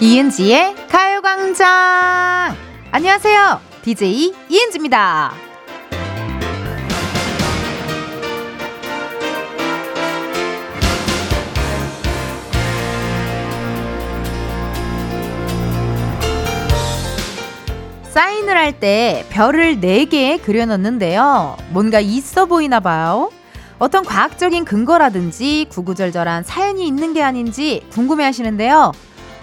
이은지의 가요광장! 안녕하세요. DJ 이은지입니다. 사인을 할 때 별을 4개 그려놓는데요. 뭔가 있어 보이나 봐요. 어떤 과학적인 근거라든지 구구절절한 사연이 있는 게 아닌지 궁금해 하시는데요.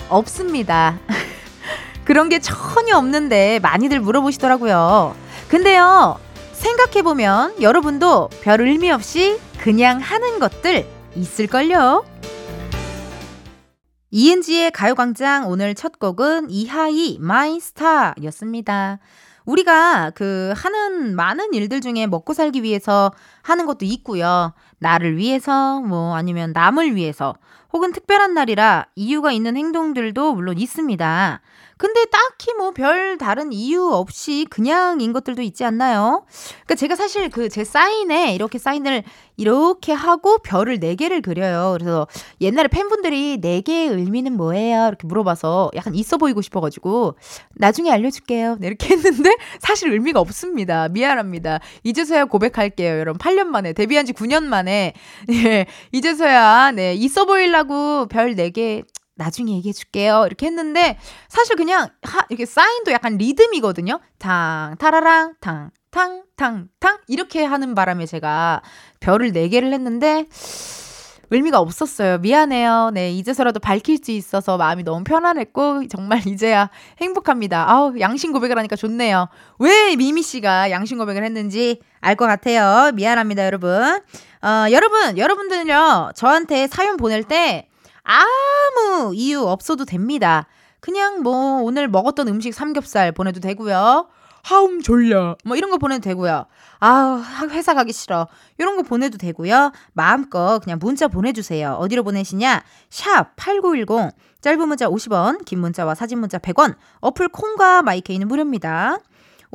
없습니다. 그런 게 전혀 없는데 많이들 물어보시더라고요. 근데요, 생각해보면 여러분도 별 의미 없이 그냥 하는 것들 있을걸요? 이은지의 가요광장 오늘 첫 곡은 이하이 My Star 였습니다. 우리가 그 하는 많은 일들 중에 먹고 살기 위해서 하는 것도 있고요. 나를 위해서 뭐 아니면 남을 위해서 혹은 특별한 날이라 이유가 있는 행동들도 물론 있습니다. 근데 딱히 뭐 별 다른 이유 없이 그냥인 것들도 있지 않나요? 그러니까 제가 사실 그 제 사인에 이렇게 사인을 이렇게 하고 별을 네 개를 그려요. 그래서 옛날에 팬분들이 네 개의 의미는 뭐예요? 이렇게 물어봐서 약간 있어 보이고 싶어가지고 나중에 알려줄게요. 네, 이렇게 했는데 사실 의미가 없습니다. 미안합니다. 이제서야 고백할게요, 여러분. 8년 만에 데뷔한 지 9년 만에 예, 이제서야 네 있어 보이려고 별네개 나중에 얘기해 줄게요. 이렇게 했는데 사실 그냥 하, 이렇게 사인도 약간 리듬이거든요. 탕 타라랑 탕 탕 탕 탕 이렇게 하는 바람에 제가 별을 4개를 했는데 의미가 없었어요. 미안해요. 네, 이제서라도 밝힐 수 있어서 마음이 너무 편안했고 정말 이제야 행복합니다. 아우, 양심 고백을 하니까 좋네요. 왜 미미 씨가 양심 고백을 했는지 알 것 같아요. 미안합니다, 여러분. 어, 여러분, 여러분들은요. 저한테 사연 보낼 때 아무 이유 없어도 됩니다. 그냥 뭐 오늘 먹었던 음식 삼겹살 보내도 되고요. 하움 졸려. 뭐 이런 거 보내도 되고요. 아, 회사 가기 싫어. 이런 거 보내도 되고요. 마음껏 그냥 문자 보내주세요. 어디로 보내시냐? 샵 8910. 짧은 문자 50원, 긴 문자와 사진 문자 100원. 어플 콩과 마이케이는 무료입니다.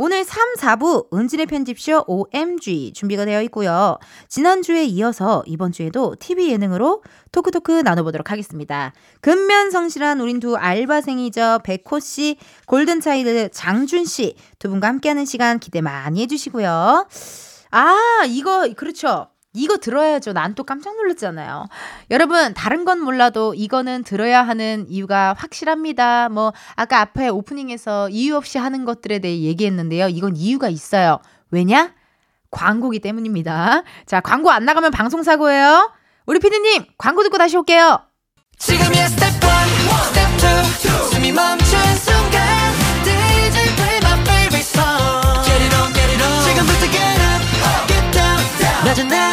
오늘 3, 4부 은진의 편집쇼 OMG 준비가 되어 있고요. 지난주에 이어서 이번 주에도 TV 예능으로 토크토크 나눠보도록 하겠습니다. 근면성실한 우린 두 알바생이죠. 백호 씨, 골든차일드 장준 씨 두 분과 함께하는 시간 기대 많이 해주시고요. 아, 이거, 그렇죠. 이거 들어야죠. 난 또 깜짝 놀랐잖아요. 여러분, 다른 건 몰라도 이거는 들어야 하는 이유가 확실합니다. 뭐, 아까 앞에 오프닝에서 이유 없이 하는 것들에 대해 얘기했는데요. 이건 이유가 있어요. 왜냐? 광고기 때문입니다. 자, 광고 안 나가면 방송사고예요. 우리 피디님, 광고 듣고 다시 올게요. 지금이야 스텝 1, 스텝 2, 숨이 멈춘 순간 지금부터 get up, get down 낮은 날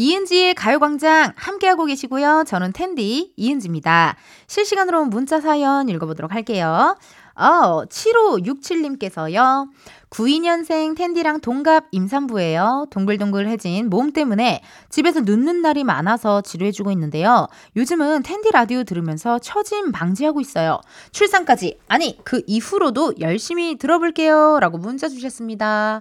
이은지의 가요광장 함께하고 계시고요. 저는 텐디 이은지입니다. 실시간으로 문자 사연 읽어보도록 할게요. 어, 7567님께서요. 92년생 텐디랑 동갑 임산부예요. 동글동글해진 몸 때문에 집에서 눕는 날이 많아서 지루해지고 있는데요. 요즘은 텐디 라디오 들으면서 처짐 방지하고 있어요. 출산까지, 아니, 그 이후로도 열심히 들어볼게요. 라고 문자 주셨습니다.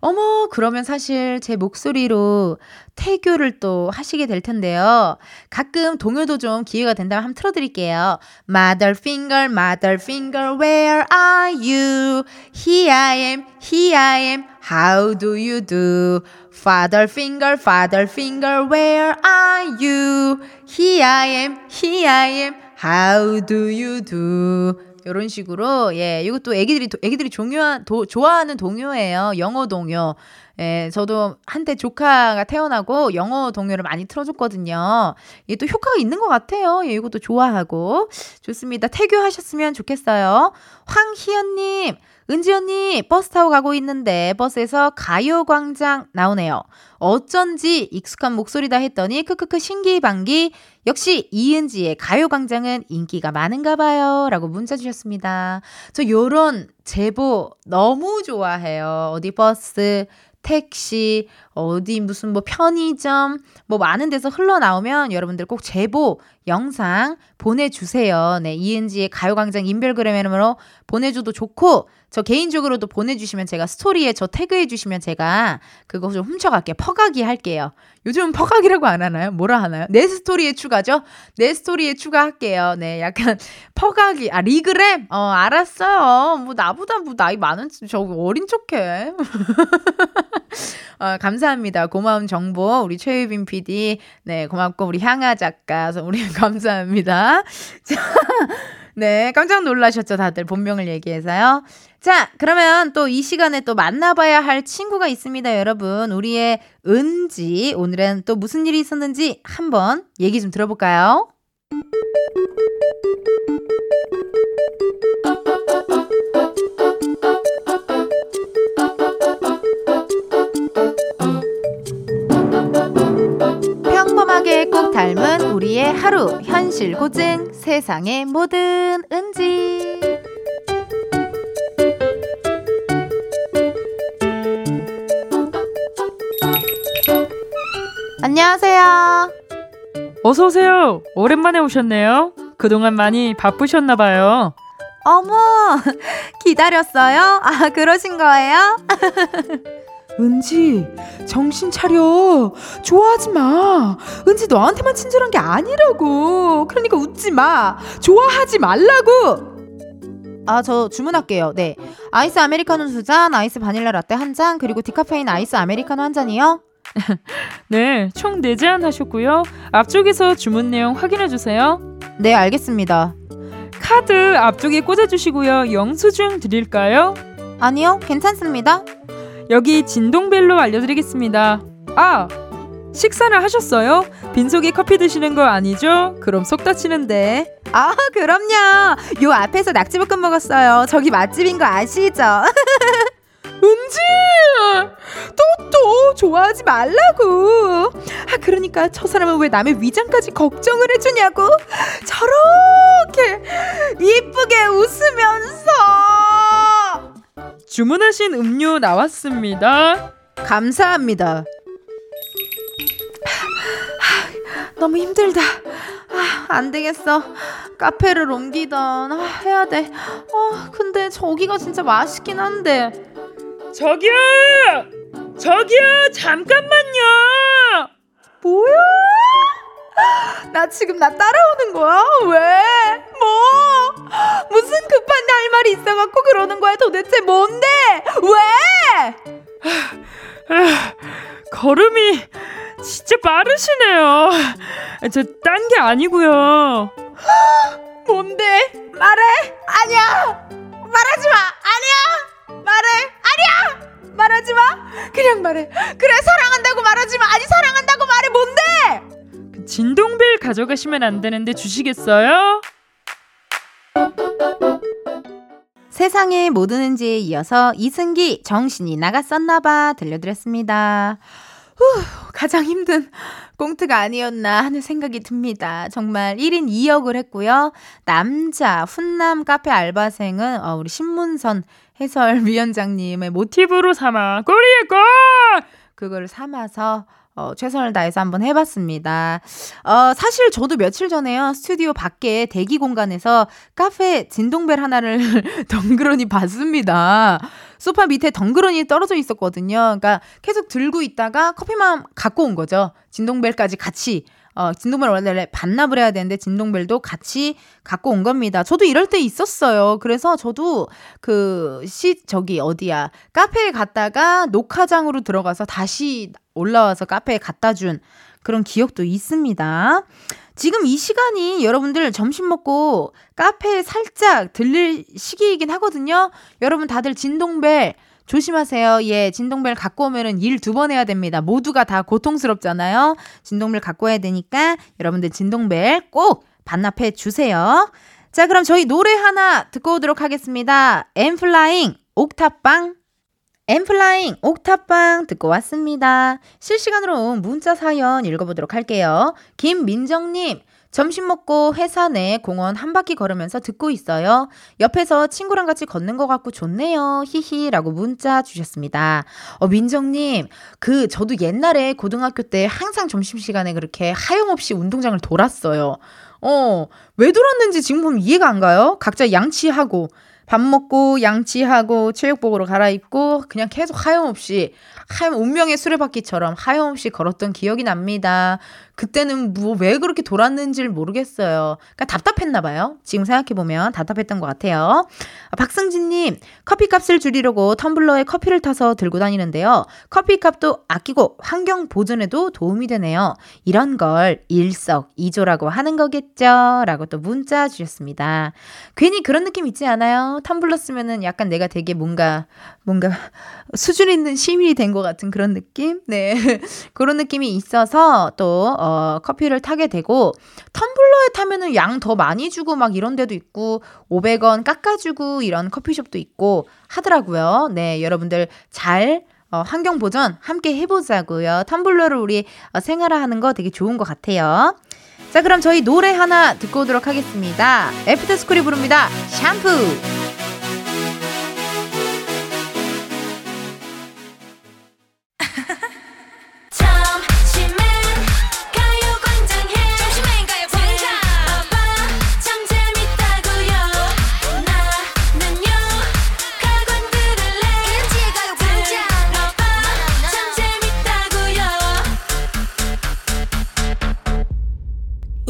어머, 그러면 사실 제 목소리로 태교를 또 하시게 될 텐데요. 가끔 동요도 좀 기회가 된다면 한번 틀어드릴게요. Mother finger, mother finger, where are you? Here I am, here I am, how do you do? Father finger, father finger, where are you? Here I am, here I am, how do you do? 이런 식으로 예 이것도 애기들이 애기들이 종요 도, 좋아하는 동요예요. 영어 동요. 예 저도 한때 조카가 태어나고 영어 동요를 많이 틀어줬거든요. 이게 또 효과가 있는 것 같아요. 예 이것도 좋아하고. 좋습니다. 태교하셨으면 좋겠어요. 황희연님 은지 언니 버스 타고 가고 있는데 버스에서 가요광장 나오네요. 어쩐지 익숙한 목소리다 했더니 크크크 신기방기 역시 이은지의 가요광장은 인기가 많은가 봐요 라고 문자 주셨습니다. 저 요런 제보 너무 좋아해요. 어디 버스 택시, 어디 무슨 뭐 편의점, 뭐 많은 데서 흘러나오면 여러분들 꼭 제보 영상 보내주세요. 네, 이은지의 가요광장 인별그램으로 보내줘도 좋고, 저 개인적으로도 보내주시면 제가 스토리에 저 태그해주시면 제가 그거 좀 훔쳐갈게요. 퍼가기 할게요. 요즘은 퍼가기라고 안 하나요? 뭐라 하나요? 내 스토리에 추가죠? 내 스토리에 추가할게요. 네, 약간 퍼가기, 아, 리그램? 어, 알았어요. 뭐, 나보다 뭐, 나이 많은, 저 어린 척해. 어, 감사합니다. 고마운 정보, 우리 최유빈 PD. 네, 고맙고, 우리 향아 작가. 우리 감사합니다. 자, 네, 깜짝 놀라셨죠, 다들 본명을 얘기해서요. 자, 그러면 또 이 시간에 또 만나봐야 할 친구가 있습니다, 여러분. 우리의 은지. 오늘은 또 무슨 일이 있었는지 한번 얘기 좀 들어볼까요? 평범하게 꼭 닮은 우리의 하루 현실 고증 세상의 모든 은지 안녕하세요. 어서 오세요. 오랜만에 오셨네요. 그동안 많이 바쁘셨나 봐요. 어머, 기다렸어요? 아, 그러신 거예요? 은지, 정신 차려. 좋아하지 마. 은지 너한테만 친절한 게 아니라고. 그러니까 웃지 마. 좋아하지 말라고. 아, 저 주문할게요. 네. 아이스 아메리카노 두 잔, 아이스 바닐라 라떼 한 잔, 그리고 디카페인 아이스 아메리카노 한 잔이요. 네, 총 4잔 하셨고요. 앞쪽에서 주문 내용 확인해 주세요. 네, 알겠습니다. 카드 앞쪽에 꽂아 주시고요. 영수증 드릴까요? 아니요, 괜찮습니다. 여기 진동벨로 알려드리겠습니다. 아! 식사를 하셨어요? 빈속에 커피 드시는 거 아니죠? 그럼 속 다치는데. 아, 그럼요. 요 앞에서 낙지볶음 먹었어요. 저기 맛집인 거 아시죠? 은지! 또, 또, 좋아하지 말라고. 아, 그러니까 저 사람은 왜 남의 위장까지 걱정을 해주냐고. 저렇게 이쁘게 웃으면서. 주문하신 음료 나왔습니다. 감사합니다. 너무 힘들다. 아, 안 되겠어. 카페를 옮기던 아, 해야 돼. 어, 근데 저기가 진짜 맛있긴 한데. 저기요! 저기요! 잠깐만요! 뭐야? 나 지금 나 따라오는 거야? 왜? 뭐? 무슨 급한 할 말이 있어갖고 그러는 거야? 도대체 뭔데? 왜? 걸음이 진짜 빠르시네요. 저 딴 게 아니고요. 뭔데? 말해? 아니야! 말하지 마! 아니야! 말해! 아니야! 말하지 마! 그냥 말해. 그래, 사랑한다고 말하지 마! 아니, 사랑한다고 말해! 뭔데? 그 진동벨 가져가시면 안 되는데 주시겠어요? 세상의 모든 은지에 이어서 이승기 정신이 나갔었나봐 들려드렸습니다. 후, 가장 힘든 꽁트가 아니었나 하는 생각이 듭니다. 정말 1인 2역을 했고요. 남자 훈남 카페 알바생은 어, 우리 신문선 해설위원장님의 모티브로 삼아 꼬리에 꼬! 그걸 삼아서 어, 최선을 다해서 한번 해봤습니다. 어, 사실 저도 며칠 전에요, 스튜디오 밖에 대기 공간에서 카페 진동벨 하나를 덩그러니 봤습니다. 소파 밑에 덩그러니 떨어져 있었거든요. 그러니까 계속 들고 있다가 커피만 갖고 온 거죠. 진동벨까지 같이. 어, 진동벨 원래 반납을 해야 되는데 진동벨도 같이 갖고 온 겁니다. 저도 이럴 때 있었어요. 그래서 저도 그 시 저기 어디야 카페에 갔다가 녹화장으로 들어가서 다시 올라와서 카페에 갖다 준 그런 기억도 있습니다. 지금 이 시간이 여러분들 점심 먹고 카페에 살짝 들릴 시기이긴 하거든요. 여러분 다들 진동벨 조심하세요. 예, 진동벨 갖고 오면은 일 두 번 해야 됩니다. 모두가 다 고통스럽잖아요. 진동벨 갖고 와야 되니까 여러분들 진동벨 꼭 반납해 주세요. 자, 그럼 저희 노래 하나 듣고 오도록 하겠습니다. 엠플라잉 옥탑방 엠플라잉 옥탑방 듣고 왔습니다. 실시간으로 문자 사연 읽어보도록 할게요. 김민정님, 점심 먹고 회사 내 공원 한 바퀴 걸으면서 듣고 있어요. 옆에서 친구랑 같이 걷는 것 같고 좋네요. 히히. 라고 문자 주셨습니다. 어, 민정님, 그, 저도 옛날에 고등학교 때 항상 점심시간에 그렇게 하염없이 운동장을 돌았어요. 어, 왜 돌았는지 지금 보면 이해가 안 가요? 각자 양치하고, 밥 먹고 양치하고 체육복으로 갈아입고 그냥 계속 하염없이 하염 운명의 수레바퀴처럼 하염없이 걸었던 기억이 납니다. 그때는 뭐 왜 그렇게 돌았는지를 모르겠어요. 그러니까 답답했나 봐요. 지금 생각해 보면 답답했던 것 같아요. 아, 박승진님 커피값을 줄이려고 텀블러에 커피를 타서 들고 다니는데요. 커피값도 아끼고 환경 보존에도 도움이 되네요. 이런 걸 일석이조라고 하는 거겠죠?라고 또 문자 주셨습니다. 괜히 그런 느낌 있지 않아요? 텀블러 쓰면은 약간 내가 되게 뭔가 뭔가 수준 있는 시민이 된 것 같은 그런 느낌? 네. 그런 느낌이 있어서 또, 어, 커피를 타게 되고, 텀블러에 타면은 양 더 많이 주고 막 이런 데도 있고, 500원 깎아주고 이런 커피숍도 있고 하더라고요. 네. 여러분들 잘 어, 환경 보전 함께 해보자고요. 텀블러를 우리 어, 생활화하는 거 되게 좋은 것 같아요. 자, 그럼 저희 노래 하나 듣고 오도록 하겠습니다. 애프터스쿨이 부릅니다. 샴푸!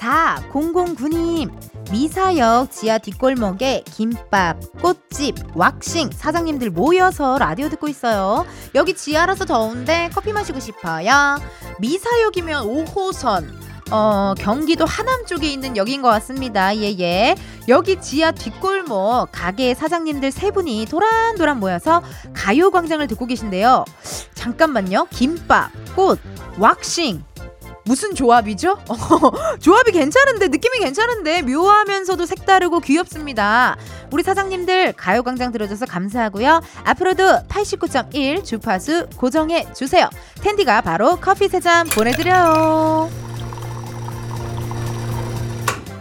4009님, 미사역 지하 뒷골목에 김밥, 꽃집, 왁싱 사장님들 모여서 라디오 듣고 있어요. 여기 지하라서 더운데 커피 마시고 싶어요. 미사역이면 5호선. 어, 경기도 하남 쪽에 있는 역인 것 같습니다. 예, 예. 여기 지하 뒷골목 가게 사장님들 세 분이 도란도란 모여서 가요광장을 듣고 계신데요. 잠깐만요. 김밥, 꽃, 왁싱. 무슨 조합이죠? 조합이 괜찮은데 느낌이 괜찮은데 묘하면서도 색다르고 귀엽습니다. 우리 사장님들 가요광장 들어줘서 감사하고요. 앞으로도 89.1 주파수 고정해 주세요. 텐디가 바로 커피 세 잔 보내드려요.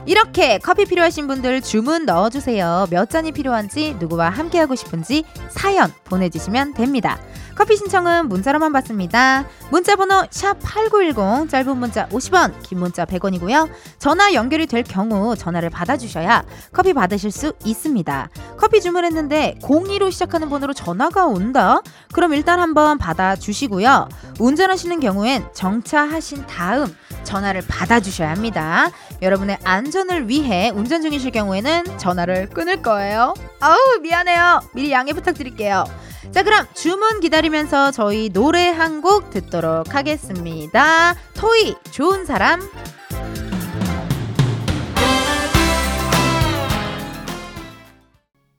이렇게 커피 필요하신 분들 주문 넣어주세요. 몇 잔이 필요한지 누구와 함께하고 싶은지 사연 보내주시면 됩니다. 커피 신청은 문자로만 받습니다. 문자 번호 샵8910 짧은 문자 50원 긴 문자 100원이고요. 전화 연결이 될 경우 전화를 받아주셔야 커피 받으실 수 있습니다. 커피 주문했는데 02로 시작하는 번호로 전화가 온다? 그럼 일단 한번 받아주시고요. 운전하시는 경우엔 정차하신 다음 전화를 받아주셔야 합니다. 여러분의 안전을 위해 운전 중이실 경우에는 전화를 끊을 거예요. 아우 미안해요. 미리 양해 부탁드릴게요. 자 그럼 주문 기다리면서 저희 노래 한 곡 듣도록 하겠습니다. 토이 좋은 사람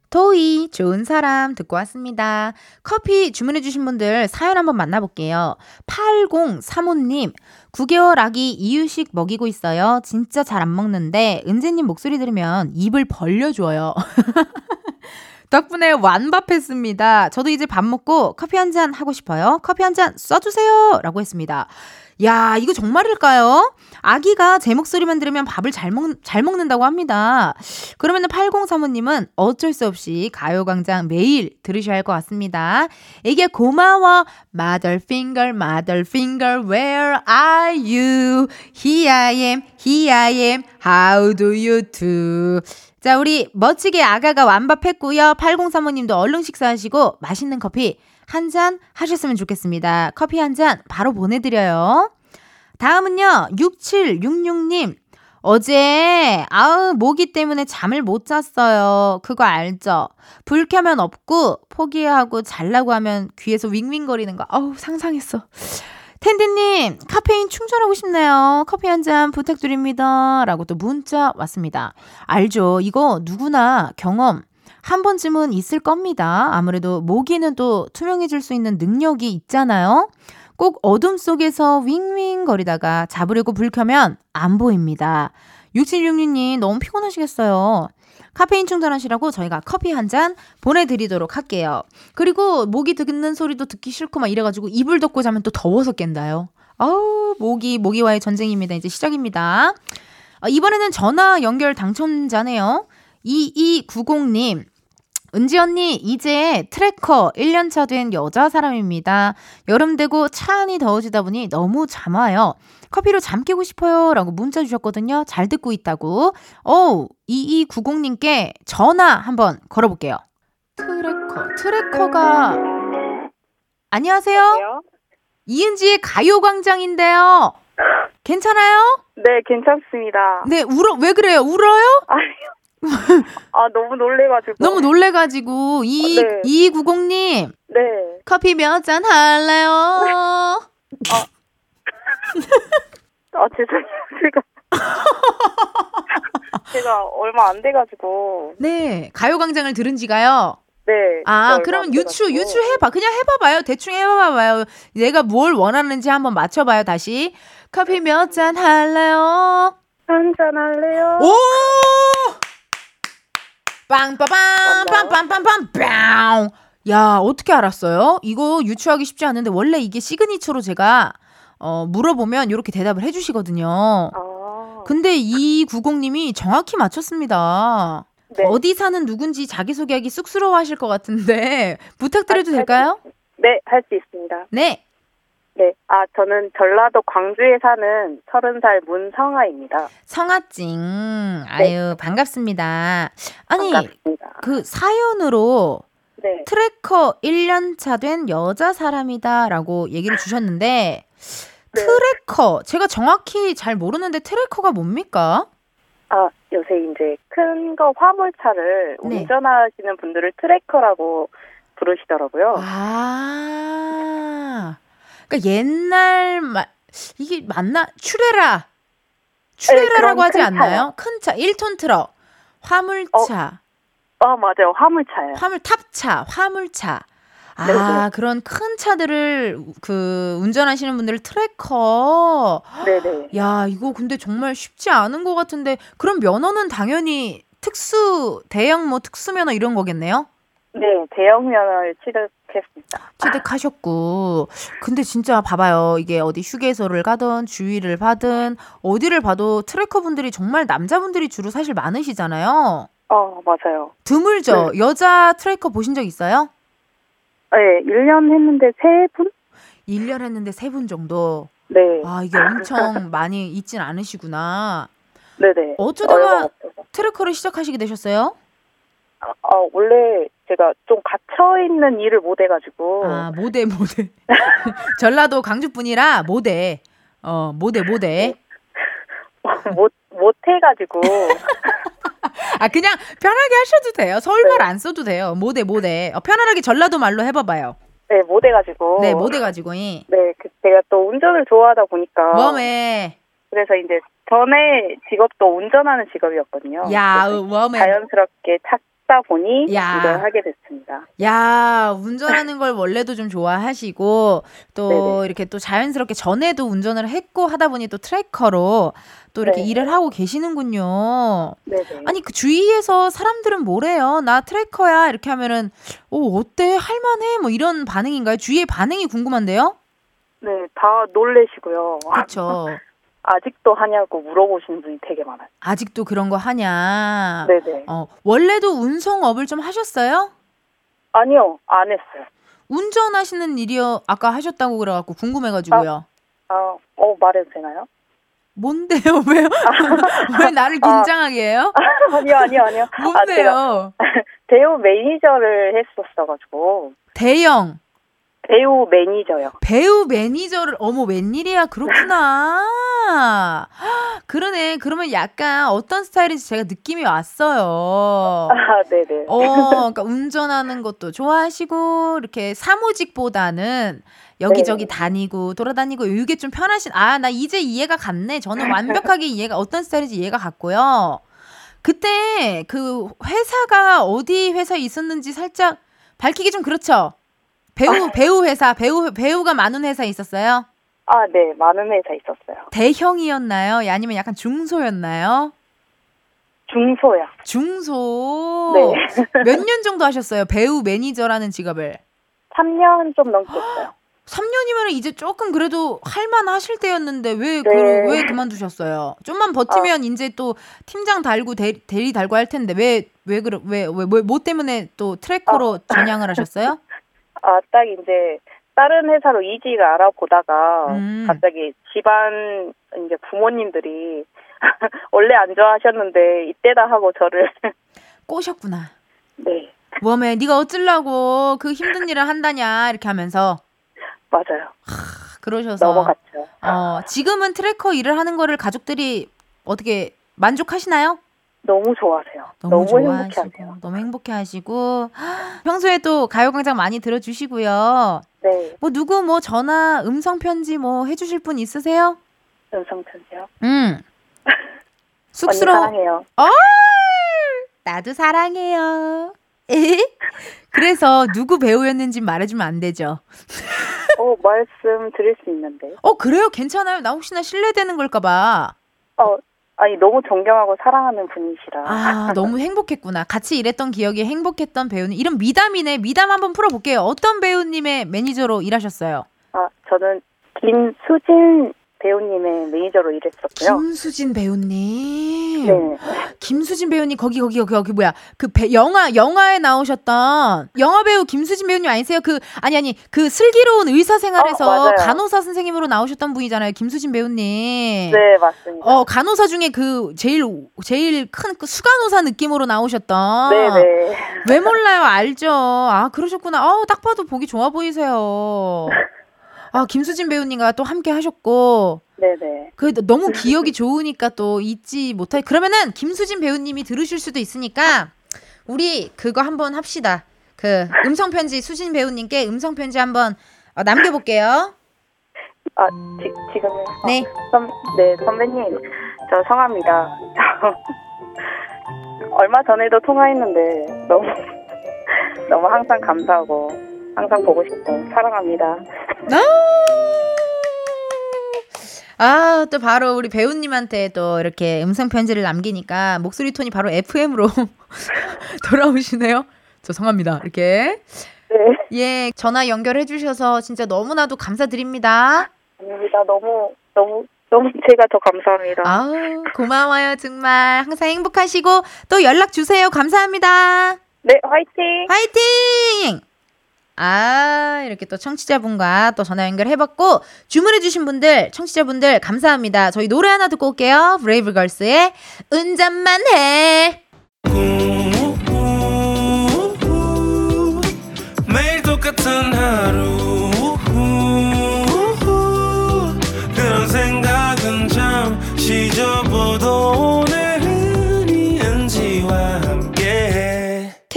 토이 좋은 사람 듣고 왔습니다. 커피 주문해 주신 분들 사연 한번 만나볼게요. 8035님 9개월 아기 이유식 먹이고 있어요. 진짜 잘 안 먹는데 은재님 목소리 들으면 입을 벌려줘요. 덕분에 완밥했습니다. 저도 이제 밥 먹고 커피 한 잔 하고 싶어요. 커피 한 잔 써주세요. 라고 했습니다. 야, 이거 정말일까요? 아기가 제 목소리만 들으면 밥을 잘, 먹, 잘 먹는다고 합니다. 그러면은 8035님은 어쩔 수 없이 가요광장 매일 들으셔야 할 것 같습니다. 이게 고마워. Mother finger, mother finger, where are you? Here I am, here I am, how do you do? 자, 우리 멋지게 아가가 완밥했고요. 8035님도 얼른 식사하시고 맛있는 커피 한 잔 하셨으면 좋겠습니다. 커피 한 잔 바로 보내드려요. 다음은요, 6766님. 어제, 아우, 모기 때문에 잠을 못 잤어요. 그거 알죠? 불 켜면 없고, 포기하고 잘라고 하면 귀에서 윙윙거리는 거. 아우, 상상했어. 텐디님, 카페인 충전하고 싶네요. 커피 한 잔 부탁드립니다. 라고 또 문자 왔습니다. 알죠? 이거 누구나 경험 한 번쯤은 있을 겁니다. 아무래도 모기는 또 투명해질 수 있는 능력이 있잖아요. 꼭 어둠 속에서 윙윙 거리다가 잡으려고 불 켜면 안 보입니다. 6766님 너무 피곤하시겠어요. 카페인 충전하시라고 저희가 커피 한 잔 보내드리도록 할게요. 그리고 모기 듣는 소리도 듣기 싫고 막 이래가지고 이불 덮고 자면 또 더워서 깬다요. 아우 모기 모기와의 전쟁입니다. 이제 시작입니다. 어, 이번에는 전화 연결 당첨자네요. 2290님. 은지 언니, 이제 trucker 1년차 된 여자 사람입니다. 여름 되고 차 안이 더워지다 보니 너무 잠 와요. 커피로 잠 깨고 싶어요. 라고 문자 주셨거든요. 잘 듣고 있다고. 어우, 2290님께 전화 한번 걸어볼게요. trucker, trucker가. 안녕하세요. 이은지의 가요광장인데요. 괜찮아요? 네, 괜찮습니다. 네, 울어, 왜 그래요? 울어요? 아, 너무 놀래가지고. 너무 놀래가지고, 이, 네. 2290님, 네. 커피 몇 잔 할래요? 아, 죄송해요. 제가. 제가 얼마 안 돼가지고. 네, 가요광장을 들은 지가요? 네. 아, 얼마 그러면 안 유추, 돼가지고. 유추해봐. 그냥 해봐봐요. 대충 해봐봐요. 내가 뭘 원하는지 한번 맞춰봐요, 다시. 커피 몇 잔 할래요? 한 잔 할래요? 오! 빵빠밤, 빵빵빵빵, 빵! 야, 어떻게 알았어요? 이거 유추하기 쉽지 않은데, 원래 이게 시그니처로 제가, 어, 물어보면 이렇게 대답을 해주시거든요. 아. 근데 이 90님이 정확히 맞췄습니다. 네. 어디 사는 누군지 자기소개하기 쑥스러워 하실 것 같은데, 부탁드려도 아, 될까요? 네, 할 수 있습니다. 네. 네. 아, 저는 전라도 광주에 사는 서른 살 문성아입니다. 성아찡. 아유, 반갑습니다. 아니, 반갑습니다. 그 사연으로 네. trucker 1년차 된 여자 사람이다라고 얘기를 주셨는데 네. trucker 제가 정확히 잘 모르는데 trucker가 뭡니까? 아, 요새 이제 큰 거 화물차를 네. 운전하시는 분들을 trucker라고 부르시더라고요. 아. 그러니까 옛날 말 이게 맞나? 추레라. 추레라라고 그런 하지 큰 않나요? 큰 차, 1톤 트럭. 화물차. 아, 맞아요. 화물차요. 화물 탑차, 화물차. 아, 네네. 그런 큰 차들을 그 운전하시는 분들 trucker. 네네. 야, 이거 근데 정말 쉽지 않은 것 같은데 그럼 면허는 당연히 특수 대형 뭐 특수 면허 이런 거겠네요. 네, 대형 면허를 취득 했습니다. 취득하셨고 근데 진짜 봐봐요 이게 어디 휴게소를 가든 주위를 보든 어디를 봐도 trucker 분들이 정말 남자분들이 주로 사실 많으시잖아요 어, 맞아요. 드물죠 여자 trucker 보신 적 있어요? 네, 1년 했는데 세 분? 1년 했는데 세 분 정도 네. 아 이게 엄청 많이 있진 않으시구나 네네. 어쩌다가-. trucker를 시작하시게 되셨어요? 아, 아, 원래 제가 좀 갇혀 있는 일을 못 해가지고. 아 모대 모대. 전라도 강주분이라 모대. 어 모대 모대. 못, 못 해가지고. 아 그냥 편하게 하셔도 돼요. 서울말 안 써도 돼요. 모대 모대. 어, 편안하게 전라도 말로 해봐봐요. 네, 못 해가지고. 네 모대 가지고 이. 네, 그 제가 또 운전을 좋아하다 보니까. 워메 그래서 이제 전에 직업도 운전하는 직업이었거든요. 야 워메 자연스럽게 찾다 보니 야. 이걸 하게 됐습니다. 야 운전하는 걸 원래도 좀 좋아하시고 또 네네. 이렇게 또 자연스럽게 전에도 운전을 했고 하다 보니 또 trucker로 또 이렇게 네. 일을 하고 계시는군요. 네네. 아니 그 주위에서 사람들은 뭐래요? 나 trucker야 이렇게 하면은 오 어때 할만해 뭐 이런 반응인가요? 주위의 반응이 궁금한데요. 네, 다 놀래시고요. 그렇죠. 아직도 하냐고 물어보시는 분이 되게 많아요. 아직도 그런 거 하냐? 네네. 어 원래도 운송업을 좀 하셨어요? 아니요, 안 했어요. 운전하시는 일이요 아까 하셨다고 그래갖고 궁금해가지고요. 아, 어, 말해도 되나요? 뭔데요? 왜요? 왜 나를 긴장하게 해요? 아니요, 아니요, 아니요. 아, 뭔데요? 배우 매니저를 했었어가지고. 대형 배우 매니저요. 배우 매니저를 어머 웬일이야 그렇구나. 그러네. 그러면 약간 어떤 스타일인지 제가 느낌이 왔어요. 아, 네네. 어, 그러니까 운전하는 것도 좋아하시고 이렇게 사무직보다는 여기저기 네. 다니고 돌아다니고 이게 좀 편하신. 아, 나 이제 이해가 갔네. 저는 완벽하게 이해가 어떤 스타일인지 이해가 갔고요. 그때 그 회사가 어디 회사에 있었는지 살짝 밝히기 좀 그렇죠. 배우 배우 회사 배우 배우가 많은 회사에 있었어요. 아, 네. 많은 회사 있었어요. 대형이었나요? 아니면 약간 중소였나요? 중소야. 중소. 네. 몇 년 정도 하셨어요? 배우 매니저라는 직업을. 3년 좀 넘게 했어요. 3년이면 이제 조금 그래도 할만 하실 때였는데 왜, 그, 네. 왜 그만두셨어요? 좀만 버티면 이제 또 팀장 달고 대, 대리 달고 할 텐데 왜, 왜, 그러, 왜, 왜, 뭐, 뭐 때문에 또 trucker로 전향을 하셨어요? 아, 딱 이제 다른 회사로 이직을 알아보다가 음. 갑자기 집안 이제 부모님들이 원래 안 좋아하셨는데 이때다 하고 저를 꼬셨구나. 네 워메 네가 어쩌려고 그 힘든 일을 한다냐 이렇게 하면서 맞아요 그러셔서 넘어갔죠. 어, 지금은 trucker 일을 하는 거를 가족들이 어떻게 만족하시나요? 너무 좋아하세요. 너무, 너무, 좋아하시고 행복해하세요. 너무 행복해 하시고 평소에 또 가요광장 많이 들어주시고요. 네 뭐 누구 뭐 전화 음성 편지 뭐 해주실 분 있으세요? 음성 편지요. 음. 쑥스러워. 사랑해요. 어, 나도 사랑해요. 그래서 누구 배우였는지 말해주면 안 되죠. 어 말씀 드릴 수 있는데. 어 그래요? 괜찮아요. 나 혹시나 신뢰되는 걸까봐. 어 아니 너무 존경하고 사랑하는 분이시라. 아 너무 행복했구나. 같이 일했던 기억이 행복했던 배우님. 이런 미담이네. 미담 한번 풀어볼게요. 어떤 배우님의 매니저로 일하셨어요? 아, 저는 김수진 배우님의 매니저로 일했었고요. 김수진 배우님. 네. 김수진 배우님 거기 거기 거기 거기 뭐야 그 배, 영화 영화에 나오셨던 영화 배우 김수진 배우님 아니세요? 그 아니 아니 그 슬기로운 의사 생활에서 어, 맞아요. 간호사 선생님으로 나오셨던 분이잖아요. 김수진 배우님. 네, 맞습니다. 어 간호사 중에 그 제일 제일 큰 그 수간호사 느낌으로 나오셨던. 네네. 왜 몰라요? 알죠. 아 그러셨구나. 아우 딱 봐도 보기 좋아 보이세요. 아 김수진 배우님과 또 함께 하셨고. 네네. 그 너무 기억이 좋으니까 또 잊지 못할 그러면은 김수진 배우님이 들으실 수도 있으니까 우리 그거 한번 합시다. 그 음성 편지 수진 배우님께 음성 편지 한번 어, 남겨볼게요. 아, 지, 지금요? 네. 선, 네, 선배님. 저 성합니다. 얼마 전에도 통화했는데 너무, 너무 항상 감사하고 항상 보고 싶고 사랑합니다. 아, 또 바로 우리 배우님한테 또 이렇게 음성 편지를 남기니까 목소리 톤이 바로 FM으로 돌아오시네요. 저 성합니다. 이렇게. 네. 예, 전화 연결해 주셔서 진짜 너무나도 감사드립니다. 아닙니다. 너무, 너무, 너무 제가 더 감사합니다. 아우, 고마워요, 정말. 항상 행복하시고, 또 연락 주세요. 감사합니다. 네, 화이팅! 화이팅! 아, 이렇게 또 청취자분과 또 전화 연결해봤고, 주문해주신 분들, 청취자분들, 감사합니다. 저희 노래 하나 듣고 올게요. 브레이브걸스의 운전만 해. 매일 똑같은 하루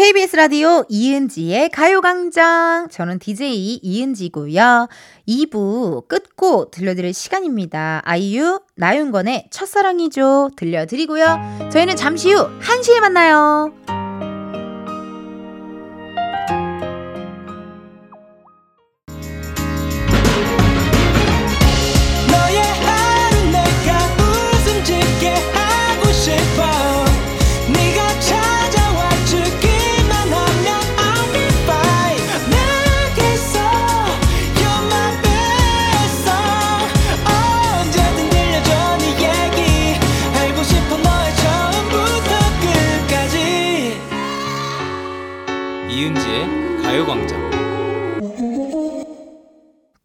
KBS 라디오 이은지의 가요광장. 저는 DJ 이은지고요. 2부 끝고 들려드릴 시간입니다. 아이유, 나윤건의 첫사랑이죠. 들려드리고요. 저희는 잠시 후 1시에 만나요.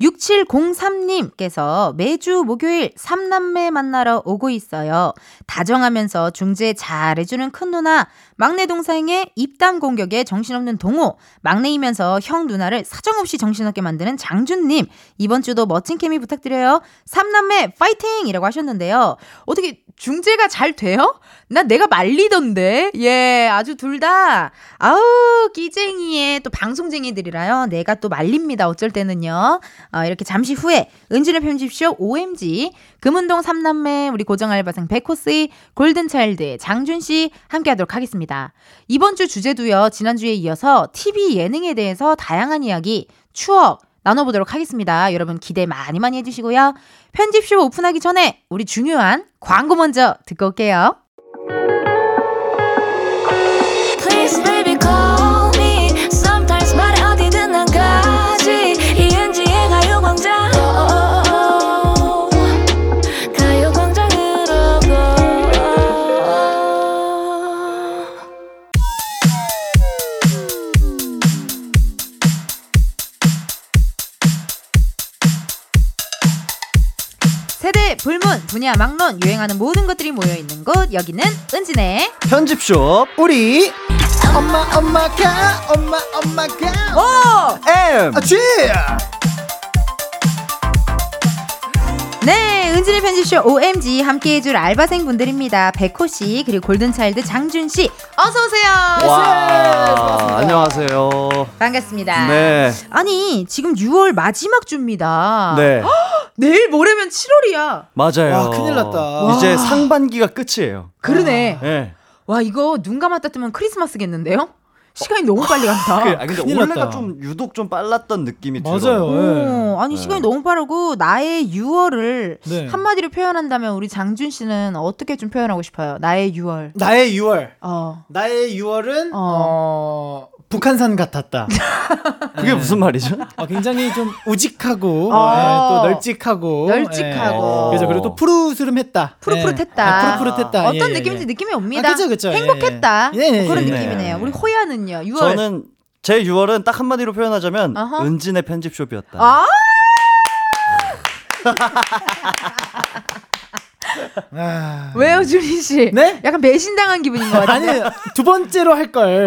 6703님께서 매주 목요일 삼남매 만나러 오고 있어요. 다정하면서 중재 잘해주는 큰 누나, 막내 동생의 입담 공격에 정신없는 동호, 막내이면서 형 누나를 사정없이 정신없게 만드는 장준님, 이번 주도 멋진 케미 부탁드려요. 삼남매 파이팅! 이라고 하셨는데요. 어떻게 중재가 잘 돼요? 나 내가 말리던데. 예, 아주 둘 다, 아우, 끼쟁이의 또 방송쟁이들이라요. 내가 또 말립니다. 어쩔 때는요. 어, 이렇게 잠시 후에 은진의 편집쇼 OMG, 금운동 삼남매, 우리 고정 알바생 백호씨, 골든차일드, 장준씨 함께 하도록 하겠습니다. 이번 주 주제도요, 지난주에 이어서 TV 예능에 대해서 다양한 이야기, 추억, 나눠보도록 하겠습니다. 여러분 기대 많이 많이 해주시고요. 편집쇼 오픈하기 전에 우리 중요한 광고 먼저 듣고 올게요. 분야 막론 유행하는 모든 것들이 모여 있는 곳. 여기는 은진의 편집쇼 우리. 엄마 엄마가 엄마 엄마가. 오! M. 아치 네, 은진의 편집쇼 OMG 함께해줄 알바생 분들입니다. 백호 씨 그리고 골든차일드 장준 씨 어서 오세요. 와 안녕하세요 반갑습니다. 네 아니 지금 6월 마지막 주입니다. 네, 내일 모레면 7월이야. 맞아요 와, 큰일 났다. 이제 상반기가 끝이에요 그러네. 네. 와 이거 눈 감았다 뜨면 크리스마스겠는데요? 시간이 너무 빨리 간다. 그, 아, 근데 났다. 좀 유독 좀 빨랐던 느낌이 맞아요. 들어요 오, 아니 네. 시간이 너무 빠르고 나의 6월을 네. 한마디로 표현한다면 우리 장준 씨는 어떻게 좀 표현하고 싶어요? 나의 6월. 나의 6월. 어. 나의 6월은 어. 어, 북한산 같았다. 그게 무슨 말이죠? 어, 굉장히 좀 우직하고 어. 예, 또 널찍하고 널찍하고. 예. 그래서 그리고 또 푸르스름했다. 푸릇푸릇했다. 예, 푸릇푸릇했다. 어떤 예, 예, 느낌인지 예. 느낌이 옵니다. 아, 그쵸, 그쵸. 행복했다. 예, 그런 예, 예. 느낌이네요. 네. 우리 호야는요. 6월. 저는 제 6월은 딱 한마디로 표현하자면 어허. 은진의 편집숍이었다 아 아. 왜요, 준희 씨? 네? 약간 배신당한 기분인 것 같아요. 아니 두 번째로 할 걸.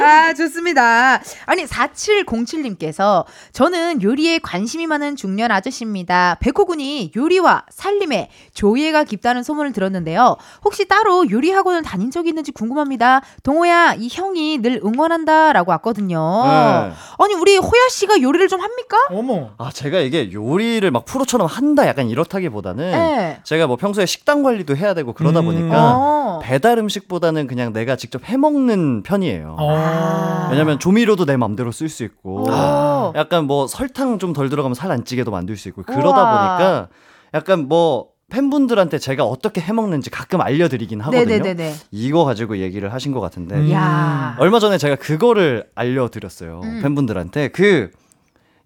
아, 좋습니다. 아니, 4707님께서 저는 요리에 관심이 많은 중년 아저씨입니다. 백호군이 요리와 살림에 조예가 깊다는 소문을 들었는데요. 혹시 따로 요리 학원을 다닌 적이 있는지 궁금합니다. 동호야, 이 형이 늘 응원한다 라고 왔거든요. 네. 아니, 우리 호야 씨가 요리를 좀 합니까? 어머. 아 제가 이게 요리를 막 프로처럼 한다 약간 이 렇다기보다는 네. 제가 뭐 평소에 식단 관리도 해야 되고 그러다 음. 보니까 어. 배달 음식보다는 그냥 내가 직접 해 먹는 편이에요. 어. 왜냐면 조미료도 내 맘대로 쓸 수 있고 오. 약간 뭐 설탕 좀 덜 들어가면 살 안 찌게도 만들 수 있고 그러다 우와. 보니까 약간 뭐 팬분들한테 제가 어떻게 해 먹는지 가끔 알려드리긴 하거든요. 네네네네. 이거 가지고 얘기를 하신 것 같은데 음. 야. 얼마 전에 제가 그거를 알려드렸어요 음. 팬분들한테 그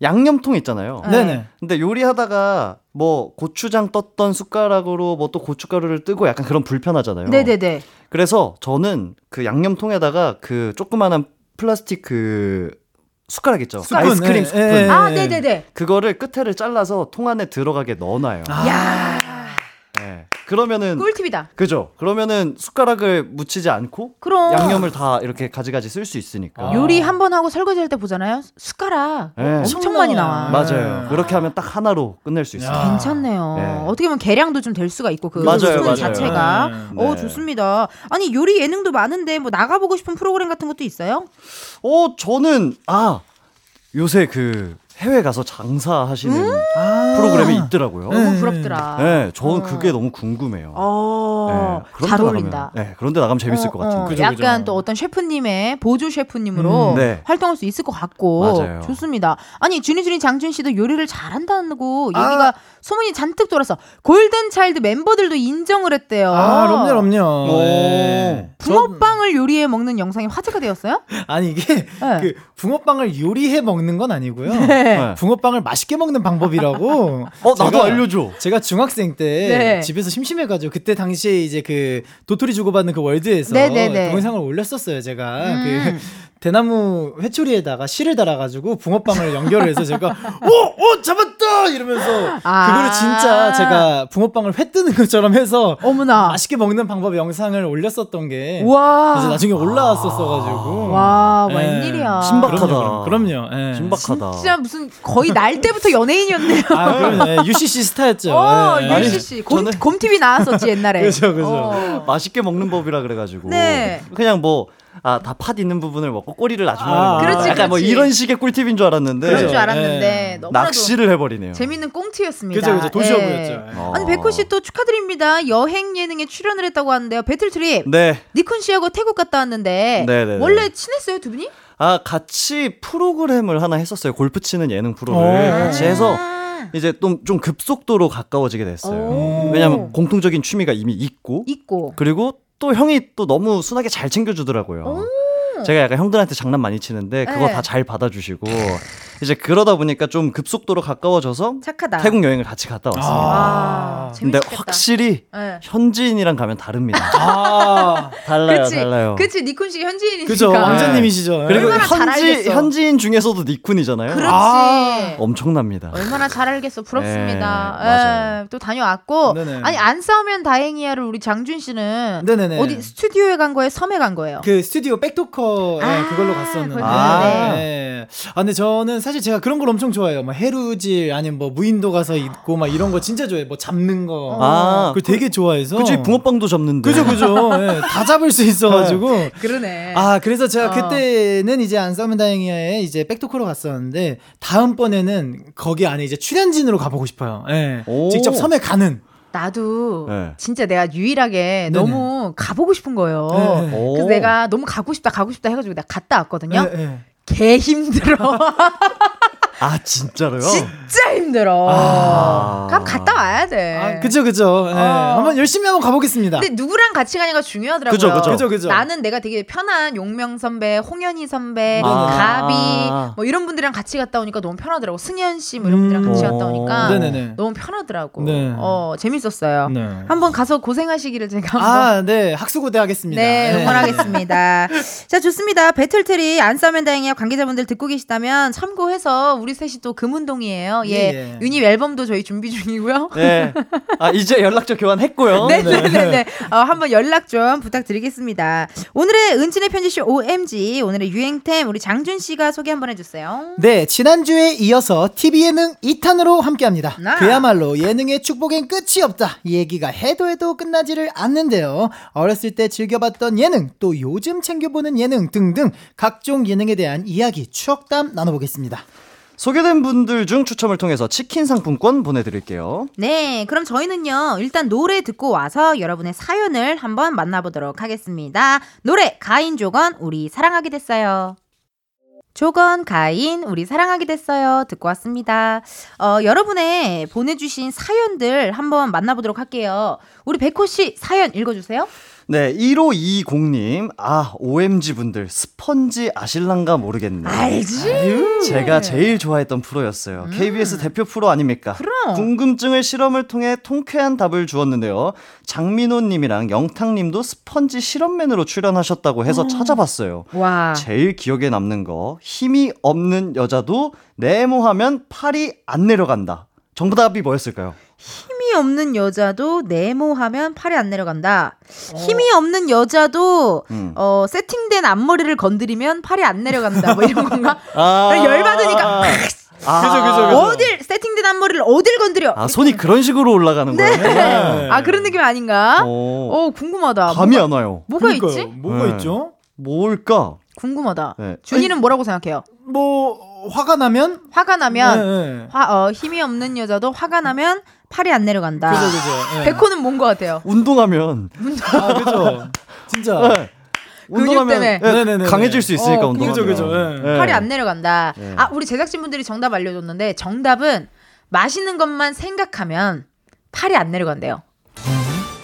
양념통 있잖아요. 네. 네네. 근데 요리하다가 뭐 고추장 떴던 숟가락으로 뭐 또 고춧가루를 뜨고 약간 그런 불편하잖아요. 네네네. 그래서 저는 그 양념통에다가 그 조그마한 플라스틱 그 숟가락 있죠. 스푼, 아이스크림 예, 스푼. 예, 예. 아, 네네네. 그거를 끝에를 잘라서 통 안에 들어가게 넣어놔요. 아. 야. 네. 그러면은 꿀팁이다. 그죠. 그러면은 숟가락을 묻히지 않고 그럼. 양념을 다 이렇게 가지가지 쓸 수 있으니까. 아. 요리 한 번 하고 설거지 할 때 보잖아요. 숟가락 네. 엄청 많이 나와. 맞아요. 네. 그렇게 하면 딱 하나로 끝낼 수 있어요. 야. 괜찮네요. 네. 어떻게 보면 계량도 좀 될 수가 있고 그 맞아요, 스푼 맞아요. 자체가. 네. 어 좋습니다. 아니 요리 예능도 많은데 뭐 나가보고 싶은 프로그램 같은 것도 있어요? 어, 저는 아 요새 그 해외 가서 장사하시는 아. 프로그램이 있더라고요. 네. 너무 부럽더라. 네, 저는 어. 그게 너무 궁금해요. 어, 네, 그런 잘 나가면- 어울린다. 네, 그런데 나가면 재밌을 어, 것 같은데. 어, 그죠, 약간 그죠. 또 어떤 셰프님의 보조 셰프님으로 음, 네. 활동할 수 있을 것 같고 맞아요. 좋습니다. 아니 준이 준이 장준 씨도 요리를 잘한다고 아. 얘기가 소문이 잔뜩 돌아서 골든 차일드 멤버들도 인정을 했대요. 아, 그럼요, 그럼요. 오. 예. 붕어빵을 요리해 먹는 영상이 화제가 되었어요? 아니 이게 네. 그 붕어빵을 요리해 먹는 건 아니고요. 네. 붕어빵을 맛있게 먹는 방법이라고. 어, 나도 제가- 알려줘. 제가 중학생 때 네. 집에서 심심해가지고 그때 당시에 이제 그 도토리 주고받는 그 월드에서 네네네. 동영상을 올렸었어요. 제가 음. 그 대나무 회초리에다가 실을 달아가지고 붕어빵을 연결을 해서 제가 오오 잡았다 이러면서 아. 그거를 진짜 제가 붕어빵을 회 뜨는 것처럼 해서 어머나. 맛있게 먹는 방법 영상을 올렸었던 게 와. 그래서 나중에 올라왔었어가지고 와, 예. 웬일이야. 신박하다. 그럼요, 그럼요. 예. 신박하다. 진짜 무슨 거의 날 때부터 연예인이었네요. 아, 그럼요. 예, UCC 스타였죠. 어, 예. 유시 씨. 곰, 곰TV 나왔었지, 옛날에. 그죠, 그죠. 어. 맛있게 먹는 법이라 그래가지고 네. 그냥 뭐 아 다 팥 있는 부분을 먹고 꼬리를 놔주는 아, 거. 그렇지, 약간 뭐 그렇지. 이런 식의 꿀팁인 줄 알았는데 그럴 줄. 알았는데 예. 너무나도 낚시를 해버리네요. 재밌는 꽁트였습니다. 그죠, 그죠. 도시어부였죠. 예. 어. 아니 백호 씨 또 축하드립니다. 여행 예능에 출연을 했다고 하는데요. 배틀 트립. 네. 니쿤 씨하고 태국 갔다 왔는데 네네네. 원래 친했어요 두 분이? 아 같이 프로그램을 하나 했었어요. 골프 치는 예능 프로를 오. 같이 해서 아, 이제 좀, 좀 급속도로 가까워지게 됐어요. 오. 왜냐하면 공통적인 취미가 이미 있고 있고. 그리고 또 형이 또 너무 순하게 잘 챙겨주더라고요. 제가 약간 형들한테 장난 많이 치는데 그거 네. 다잘 받아주시고 이제 그러다 보니까 좀 급속도로 가까워져서 착하다. 태국 여행을 같이 갔다 왔습니다. 아, 근데 재밌겠다. 확실히 네. 현지인이랑 가면 다릅니다. 아, 달라요, 그치, 달라요. 그치 니쿤 씨 현지인이니까. 그죠. 왕자님이시죠. 그리고 얼마나 잘 현지 알겠어. 현지인 중에서도 니쿤이잖아요. 그렇지. 아. 엄청납니다. 얼마나 잘 알겠어. 부럽습니다. 네, 맞아요. 예, 또 다녀왔고. 네네. 아니 안 싸우면 다행이야를 우리 장준 씨는 네네네. 어디 스튜디오에 간 거예요? 섬에 간 거예요? 그 스튜디오 백토커 예, 아, 그걸로 갔었는데. 갔는데. 예. 아 근데 저는 사실 제가 그런 걸 엄청 좋아해요. 뭐 해루질 아니면 뭐 무인도 가서 있고 막 이런 거 진짜 좋아해. 뭐 잡는 거. 아, 그걸 되게 좋아해서. 그치 붕어빵도 잡는데. 그죠 그죠. 예, 다 잡을 수 있어가지고. 그러네. 아 그래서 제가 어. 그때는 이제 안 싸우면 다행이야에 이제 백토커로 갔었는데 다음 번에는 거기 안에 이제 출연진으로 가보고 싶어요. 예. 오. 직접 섬에 가는. 나도 네. 진짜 내가 유일하게 너무 가보고 싶은 거예요. 네, 네. 오. 그래서 내가 너무 가고 싶다 가고 싶다 해가지고 내가 갔다 왔거든요. 예, 예. 개 힘들어. 아 진짜로요? 진짜 힘들어. 아. 그럼 갔다 와야 돼. 아 그죠 그죠. 예. 어. 한번 열심히 한번 가보겠습니다. 근데 누구랑 같이 가냐가 중요하더라고요. 그죠, 그죠. 그죠, 그죠. 나는 내가 되게 편한 용명 선배, 홍현희 선배, 아. 가비 뭐 이런 분들이랑 같이 갔다 오니까 너무 편하더라고. 승현 씨 뭐 이런 분들이랑 같이 음. 갔다 오니까 네네네. 너무 편하더라고. 네. 어 재밌었어요. 네. 한번 가서 고생하시기를 제가 한번 아, 네. 학수고대 하겠습니다. 네, 응원하겠습니다. 자, 좋습니다. 배틀트리 안 싸면 다행이야 관계자분들 듣고 계시다면 참고해서 우리 셋이 또 금운동이에요. 예. 예, 예. 유닛 앨범도 저희 준비 중이고요. 네. 아 이제 연락처 교환했고요. 네네네네. 어, 한번 연락 좀 부탁드리겠습니다. 오늘의 은진의 편지쇼 OMG, 오늘의 유행템 우리 장준 씨가 소개 한번 해주세요. 네, 지난주에 이어서 TV 예능 2탄으로 함께합니다. 나. 그야말로 예능의 축복엔 끝이 없다. 이 얘기가 해도 해도 끝나지를 않는데요. 어렸을 때 즐겨봤던 예능, 또 요즘 챙겨보는 예능 등등 각종 예능에 대한 이야기, 추억담 나눠보겠습니다. 소개된 분들 중 추첨을 통해서 치킨 상품권 보내드릴게요. 네, 그럼 저희는요, 일단 노래 듣고 와서 여러분의 사연을 한번 만나보도록 하겠습니다. 노래, 가인 조건, 우리 사랑하게 됐어요. 조건, 가인, 우리 사랑하게 됐어요. 듣고 왔습니다. 어, 여러분의 보내주신 사연들 한번 만나보도록 할게요. 우리 백호 씨 사연 읽어주세요. 네, 1520님. 아, OMG 분들, 스펀지 아실랑가 모르겠네. 알지? 제가 제일 좋아했던 프로였어요. KBS 대표 프로 아닙니까? 그럼. 궁금증을 실험을 통해 통쾌한 답을 주었는데요. 장민호 님이랑 영탁 님도 스펀지 실험맨으로 출연하셨다고 해서 찾아봤어요. 와. 제일 기억에 남는 거, 힘이 없는 여자도 네모하면 팔이 안 내려간다. 정답이 뭐였을까요? 힘이 없는 여자도 네모하면 팔이 안 내려간다. 힘이 없는 여자도 음. 어, 세팅된 앞머리를 건드리면 팔이 안 내려간다. 뭐 이런 건가? 아, 열받으니까 아, 그죠, 그죠, 그죠. 어딜 세팅된 앞머리를 어딜 건드려? 아, 손이 그런 식으로 올라가는 거예요? 네. 아 그런 느낌 아닌가? 오, 어 궁금하다. 감이 뭐가, 안 와요. 뭐가 그러니까요. 있지? 뭐가 네. 있죠? 뭘까? 궁금하다. 네. 준이는 뭐라고 생각해요? 뭐 화가 나면 화가 나면 네, 네. 화, 어, 힘이 없는 여자도 화가 나면 팔이 안 내려간다. 그죠 그죠. 네. 백호는 뭔 것 같아요? 운동하면 아 그죠. 진짜. 네. 운동하면 때문에. 네, 네네네네. 강해질 수 있으니까 어, 운동하면. 그죠, 그죠. 네. 팔이 안 내려간다. 네. 아, 우리 제작진분들이 정답 알려줬는데 정답은 맛있는 것만 생각하면 팔이 안 내려간대요.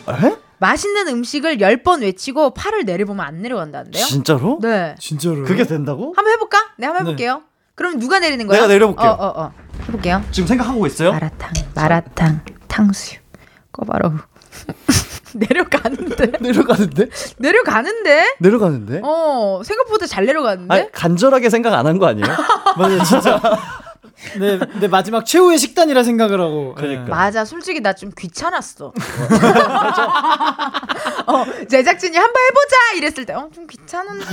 에? 맛있는 음식을 10번 외치고 팔을 내려보면 안 내려간다는데요? 진짜로? 네. 진짜로. 그게 된다고? 한번 해볼까? 네, 한번 해볼게요. 그럼 누가 내리는 거야? 내가 내려볼게요. 어, 어, 어. 해볼게요. 지금 생각하고 있어요? 마라탕, 마라탕, 탕수육, 꼬바로우. 내려가는데? 내려가는데? 내려가는데? 내려가는데? 어, 생각보다 잘 내려가는데? 아니, 간절하게 생각 안 한 거 아니에요? 맞아요. 진짜. 네, 네 마지막 최후의 식단이라 생각을 하고. 그러니까. 맞아. 솔직히 나 좀 귀찮았어. 어, 제작진이 한번 해보자 이랬을 때, 어, 좀 귀찮은데.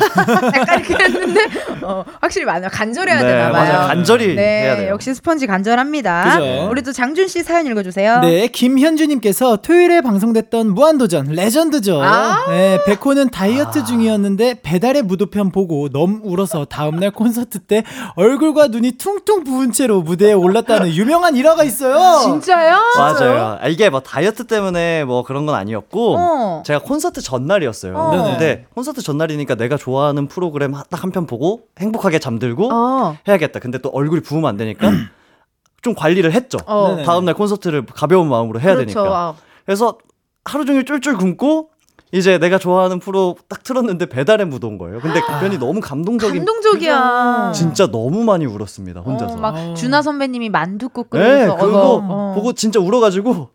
약간 이렇게 했는데, 어, 확실히 많아. 간절해야 네, 되나 봐요. 맞아요. 간절히 네, 해야 돼요. 역시 스펀지 간절합니다. 그죠. 우리 또 장준 씨 사연 읽어주세요. 네, 김현주님께서 토요일에 방송됐던 무한도전 레전드죠. 아. 네, 백호는 다이어트 중이었는데 배달의 무도편 보고 너무 울어서 다음날 콘서트 때 얼굴과 눈이 퉁퉁 부은 채로 무대에 올랐다는 유명한 일화가 있어요. 진짜요? 맞아요. 아, 이게 뭐 다이어트 때문에 뭐 그런 건 아니었고 어. 제가 콘서트 전날이었어요. 어. 근데 콘서트 전날이니까 내가 좋아하는 프로그램 딱 한 편 보고 행복하게 잠들고 어. 해야겠다. 근데 또 얼굴이 부으면 안 되니까 좀 관리를 했죠. 어. 네네. 다음 날 콘서트를 가벼운 마음으로 해야 그렇죠. 되니까. 아, 그래서 하루 종일 쫄쫄 굶고 이제 내가 좋아하는 프로 딱 틀었는데 배달의 무도인 거예요. 근데 그 편이 너무 감동적인 감동적이야. 진짜 너무 많이 울었습니다. 혼자서. 어, 막 준하 선배님이 만두국 네, 끓여서 그거 어. 보고 진짜 울어가지고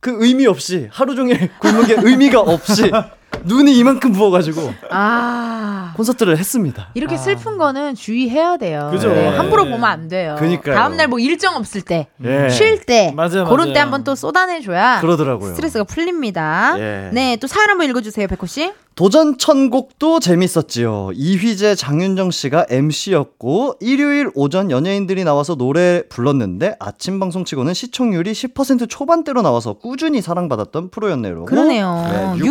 그 의미 없이 하루 종일 굶은 게 의미가 없이 눈이 이만큼 부어가지고 아. 콘서트를 했습니다. 이렇게 슬픈 거는 주의해야 돼요. 그죠. 네, 네. 함부로 보면 안 돼요. 그니까요. 다음 날 뭐 일정 없을 때, 예. 쉴 때, 맞아요, 그런 맞아요. 때 한번 또 쏟아내줘야 그러더라고요. 스트레스가 풀립니다. 예. 네, 또 사연 한번 읽어주세요, 백호 씨. 도전 천곡도 재밌었지요. 이휘재 장윤정 씨가 MC였고 일요일 오전 연예인들이 나와서 노래 불렀는데 아침 방송 치고는 시청률이 10% 초반대로 나와서 꾸준히 사랑받았던 프로였네요. 그러네요. 네,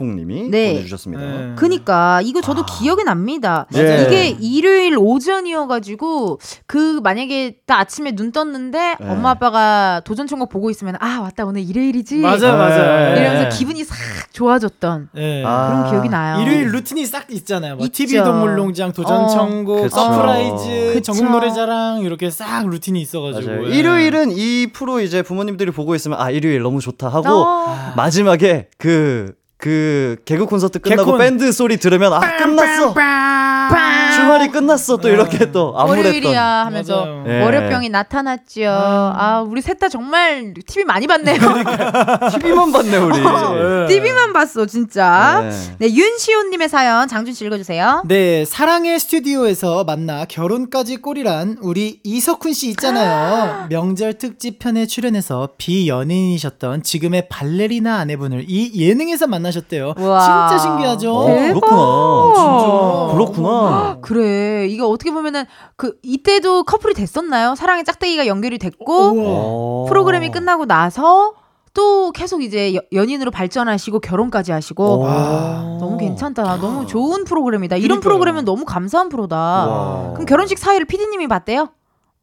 60. 6080님이 네. 보내주셨습니다. 네. 그니까 이거 저도 기억이 납니다. 예. 이게 일요일 오전이어가지고 그 만약에 딱 아침에 눈 떴는데 네. 엄마 아빠가 도전 천곡 보고 있으면 아 맞다 오늘 일요일이지. 맞아요. 네. 이러면서 기분이 싹 좋아졌던 네. 아. 그런 기억이 나요. 일요일 루틴이 싹 있잖아요. 뭐. TV 동물농장, 도전 어. 천곡, 그쵸. 서프라이즈, 그쵸. 전국 노래자랑 이렇게 싹 루틴이 있어가지고. 일요일은 이 프로 이제 부모님들이 보고 있으면 아 일요일 너무 좋다 하고 어. 마지막에 그, 그 개그 콘서트 끝나고 개콘. 밴드 소리 들으면 아 끝났어 주말이 끝났어 또 이렇게 또 암울했던 월요일이야 하면서 맞아요. 예. 월요병이 나타났죠. 아 우리 셋 다 정말 TV 많이 봤네요. TV만 봤네 우리 예. TV만 봤어 진짜. 네. 네 윤시호님의 사연 장준 씨 읽어주세요. 네, 사랑의 스튜디오에서 만나 결혼까지 꼴이란 우리 이석훈 씨 있잖아요. 명절 특집 편에 출연해서 비연예인이셨던 지금의 발레리나 아내분을 이 예능에서 만나셨대요. 우와. 진짜 신기하죠? 어. 그렇구나 그렇구나 그래 이게 어떻게 보면은 그 이때도 커플이 됐었나요? 사랑의 짝대기가 연결이 됐고 어. 프로그램이 끝나고 나서 또 계속 이제 여- 연인으로 발전하시고 결혼까지 하시고 와. 너무 괜찮다. 너무 좋은 프로그램이다. 이런 그러니까요. 프로그램은 너무 감사한 프로다. 와. 그럼 결혼식 사회를 피디님이 봤대요?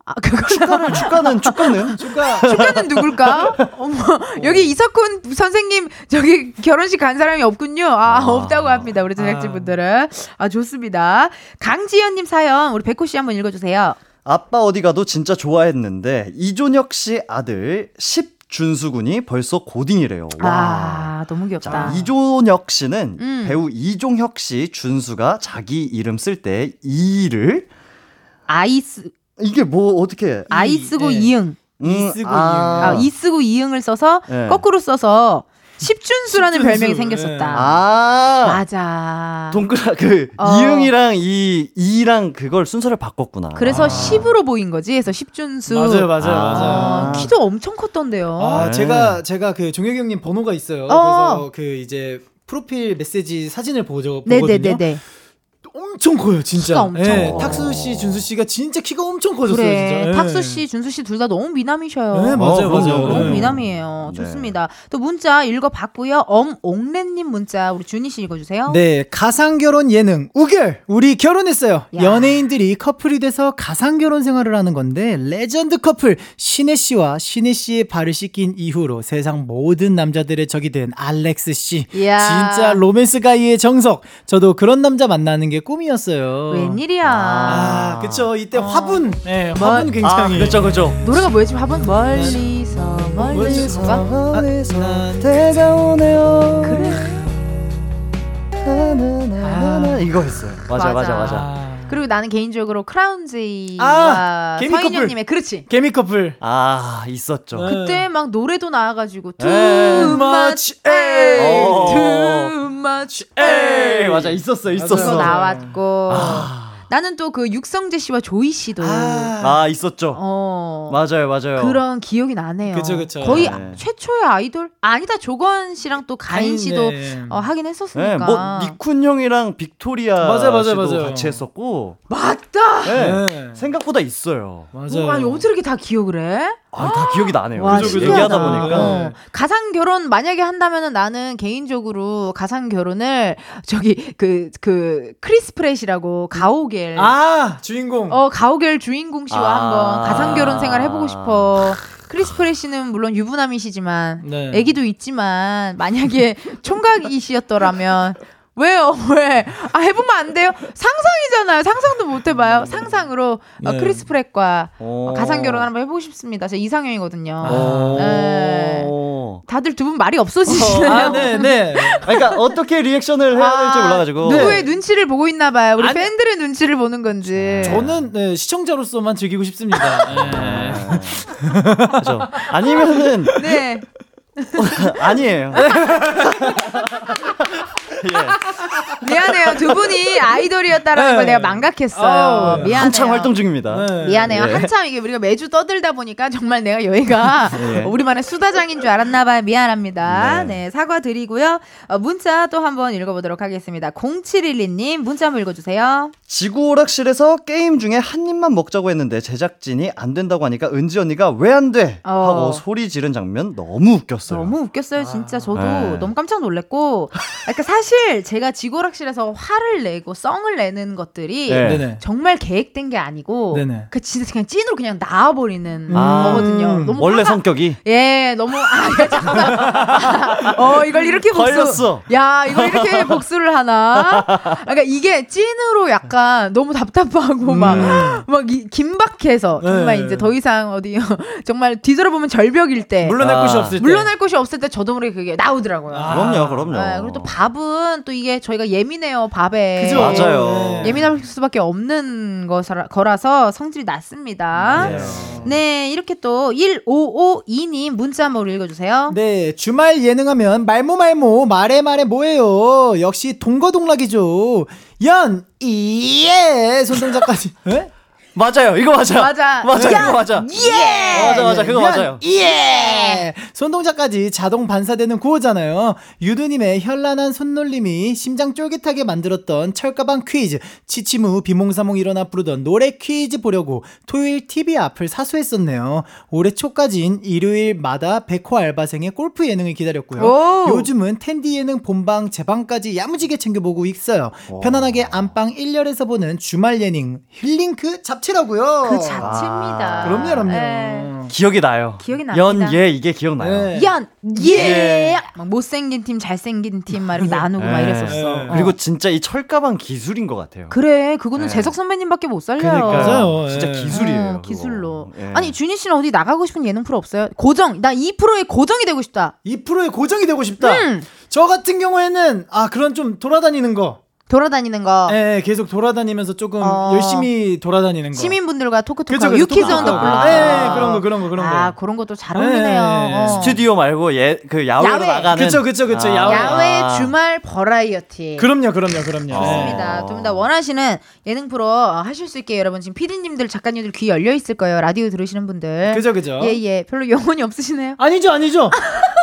아, 그거 축가를 축가는 축가는 축가. 축가는 누굴까? 어머, 여기 이석훈 선생님 저기 결혼식 간 사람이 없군요. 아, 없다고 합니다. 우리 제작진분들은. 아, 좋습니다. 강지연님 사연 우리 백호 씨 한번 읽어주세요. 아빠 어디 가도 진짜 좋아했는데 이존혁 씨 아들 10 준수 군이 벌써 고딩이래요. 와. 아, 너무 귀엽다. 자, 이존혁 씨는 음. 배우 이종혁 씨 준수가 자기 이름 쓸 때 이를 아이스 이게 뭐 어떻게 아이 쓰고 예. 이응. 이 쓰고 아, 이 쓰고 이응을 써서 네. 거꾸로 써서 십준수라는 십준수, 별명이 예. 생겼었다. 아, 맞아. 동그라 그 어. 이응이랑 이 이랑 그걸 순서를 바꿨구나. 그래서 아. 10으로 보인 거지. 그래서 십준수. 맞아요, 맞아요, 아. 맞아요. 아, 키도 엄청 컸던데요. 아, 네. 제가 제가 그 종혁이 형님 번호가 있어요. 어. 그래서 그 이제 프로필 메시지 사진을 보죠. 보거든요. 네네네네. 엄청 커요, 진짜. 키가 엄청 예, 커. 탁수 씨, 준수 씨가 진짜 키가 엄청 커졌어요, 그래. 진짜. 예. 탁수 씨, 준수 씨 둘 다 너무 미남이셔요. 네, 맞아요, 어, 맞아요. 너무 네. 미남이에요. 네. 좋습니다. 또 문자 읽어 봤고요. 엄옥래님 문자 우리 준희 씨 읽어 주세요. 네, 가상 결혼 예능 우결 우리 결혼했어요. 야. 연예인들이 커플이 돼서 가상 결혼 생활을 하는 건데 레전드 커플 신애 씨와 신애 씨의 발을 씻긴 이후로 세상 모든 남자들의 적이 된 알렉스 씨. 이야. 진짜 로맨스 guy의 정석. 저도 그런 남자 만나는 게 꿈이었어요. 웬일이야. 아, 그쵸. 이때 화분. 네, 화분 아, 굉장히. 그렇죠, 그렇죠. 노래가 뭐였지? 화분 멀리서 멀리서가 아, 난 다가오네요. 그래. 아, 이거 했어요. 맞아, 맞아, 맞아. 아. 그리고 나는 개인적으로 크라운제이와 아, 개미 서인영님의 그렇지. 개미 커플. 아, 있었죠. 네. 그때 막 노래도 나와가지고 too 에. much, 어. too much, 에이. 맞아, 있었어, 있었어. 나왔고 아. 나는 또 그 육성재 씨와 조이 씨도 아, 있었죠. 어. 맞아요, 맞아요. 그런 기억이 나네요. 그쵸, 그쵸. 거의 네. 최초의 아이돌 아니다 조권 씨랑 또 가인 가인, 씨도 네. 어, 하긴 네, 했었으니까. 뭐 닉쿤 형이랑 빅토리아 맞아요, 맞아요, 씨도 맞아요. 같이 했었고 맞다. 네, 네. 생각보다 있어요. 맞아요. 뭐, 아니 어떻게 이렇게 다 기억을 해? 아, 다 기억이 나네요. 와, 그죠, 그죠. 얘기하다 보니까. 어. 가상 결혼 만약에 한다면은 나는 개인적으로 가상 결혼을 저기 그그 크리스 프랫이라고 가 오갤 아 주인공. 어 가오갤 주인공 씨와 아. 한번 가상 결혼 생활 해보고 싶어. 크리스 프랫이는 물론 유부남이시지만 네. 아기도 있지만 만약에 총각이시였더라면 왜요 왜? 아 해보면 안 돼요? 상상이잖아요. 상상도 못 해봐요. 상상으로 어, 네. 크리스 프랫과 오. 어, 가상 결혼 한번 해보고 싶습니다. 제 이상형이거든요. 오. 네. 다들 두 분 말이 없어지시네요. 아, 네, 네. 그러니까 어떻게 리액션을 해야 될지 아, 몰라가지고. 누구의 눈치를 보고 있나 봐요. 우리 아니- 팬들의 눈치를 보는 건지. 저는 네, 시청자로서만 즐기고 싶습니다. 네. 그죠. 아니면은 네. 아니에요. 미안해요. 두 분이 아이돌이었다라는 네. 걸 내가 망각했어요. 아유, 미안해요. 한창 활동 중입니다. 네. 미안해요. 예. 한참 이게 우리가 매주 떠들다 보니까 정말 내가 여기가 예. 우리만의 수다장인 줄 알았나 봐요. 미안합니다. 네. 네, 사과드리고요. 어, 문자 또 한번 읽어보도록 하겠습니다. 0712님 문자 한번 읽어주세요. 지구 오락실에서 게임 중에 한 입만 먹자고 했는데 제작진이 안 된다고 하니까 은지 언니가 왜 안 돼? 어. 하고 소리 지른 장면 너무 웃겼어요. 너무 웃겼어요, 진짜. 저도 네. 너무 깜짝 놀랐고. 그러니까 사실 제가 지고락실에서 화를 내고 썽을 내는 것들이 네. 네네. 정말 계획된 게 아니고 네네. 그 진짜 그냥 찐으로 그냥 나와 버리는 아, 거거든요. 너무 원래 화가- 성격이 예, 너무 아, 야, 잠깐만. 어, 이걸 이렇게 복수. 걸렸어. 야, 이걸 이렇게 복수를 하나? 그러니까 이게 찐으로 약간 너무 답답하고 막, 막 이- 긴박해서 정말 네. 이제 더 이상 어디 정말 뒤돌아보면 절벽일 때 물러날 아. 곳이 없을 때. 물러날 곳이 없을 때 저도 모르게 그게 나오더라고요. 아. 그럼요, 그럼요. 네, 그리고 또 밥은 또 이게 저희가 예민해요, 밥에. 그죠? 맞아요. 네. 예민할 수밖에 없는 거라, 거라서 성질이 낮습니다. 네. 네, 이렇게 또 1552님 문자 한번 읽어주세요. 네, 주말 예능하면 말모 말모 말해 말해 뭐예요. 역시 동거동락이죠. 연 이예 손동작까지. 에? 맞아요. 이거 맞아. 맞아. 맞아. 야, 이거 맞아. 예! 맞아, 맞아. 그거 연, 맞아요. 예! 손동작까지 자동 반사되는 구호잖아요. 유두님의 현란한 손놀림이 심장 쫄깃하게 만들었던 철가방 퀴즈. 치치무 비몽사몽 일어나 부르던 노래 퀴즈 보려고 토요일 TV 앞을 사수했었네요. 올해 초까진 일요일마다 백호 알바생의 골프 예능을 기다렸고요. 오. 요즘은 텐디 예능 본방 재방까지 야무지게 챙겨보고 있어요. 편안하게 안방 1열에서 보는 주말 예능 힐링크 잡채 라고요. 그 자체입니다. 그럼요, 그럼요. 네. 기억이 나요. 기억이 납니다. 연, 예, 이게 기억나요. 네. 연, 예! 막 못생긴 팀, 잘생긴 팀, 막 이렇게 나누고 막 네. 이랬었어. 네. 어. 그리고 진짜 이 철가방 기술인 것 같아요. 그래, 그거는 네. 재석 선배님밖에 못 살려요. 그러니까요. 맞아요. 진짜 예. 기술이에요. 어, 그거. 기술로. 예. 아니, 준희 씨는 어디 나가고 싶은 예능 프로 없어요? 고정. 나 2%의 고정이 되고 싶다. 2%의 고정이 되고 싶다. 음. 저 같은 경우에는 아 그런 좀 돌아다니는 거. 돌아다니는 거. 예, 계속 돌아다니면서 조금 어. 열심히 돌아다니는 거. 시민분들과 토크 토크 하고 그쵸, 유퀴즈. 온 더 블럭. 아. 예, 그런 거 그런 거 그런 거. 아, 그런 것도 잘 어울리네요. 네. 어. 스튜디오 말고 예, 그 야외로 야외. 나가는. 그쵸, 그쵸, 그쵸, 야외. 야외 주말 버라이어티. 그럼요, 그럼요, 그럼요. 좋습니다. 어. 좀더 원하시는 예능 프로 하실 수 있게 여러분 지금 피디님들 작가님들 귀 열려 있을 거예요. 라디오 들으시는 분들. 그죠, 그죠. 예, 예. 별로 영혼이 없으시네요. 아니죠, 아니죠.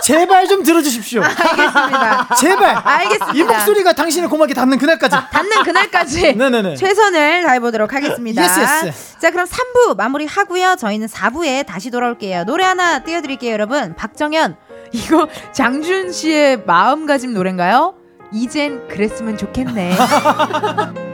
제발 좀 들어 주십시오. 알겠습니다. 제발. 알겠습니다. 이 목소리가 당신의 고막에 닿는 그날 까지. 닿는 그날까지 네네네. 최선을 다해보도록 하겠습니다. yes, yes. 자, 그럼 3부 마무리 하고요. 저희는 4부에 다시 돌아올게요. 노래 하나 띄워드릴게요, 여러분. 박정현. 이거 장준 씨의 마음가짐 노래인가요? 이젠 그랬으면 좋겠네.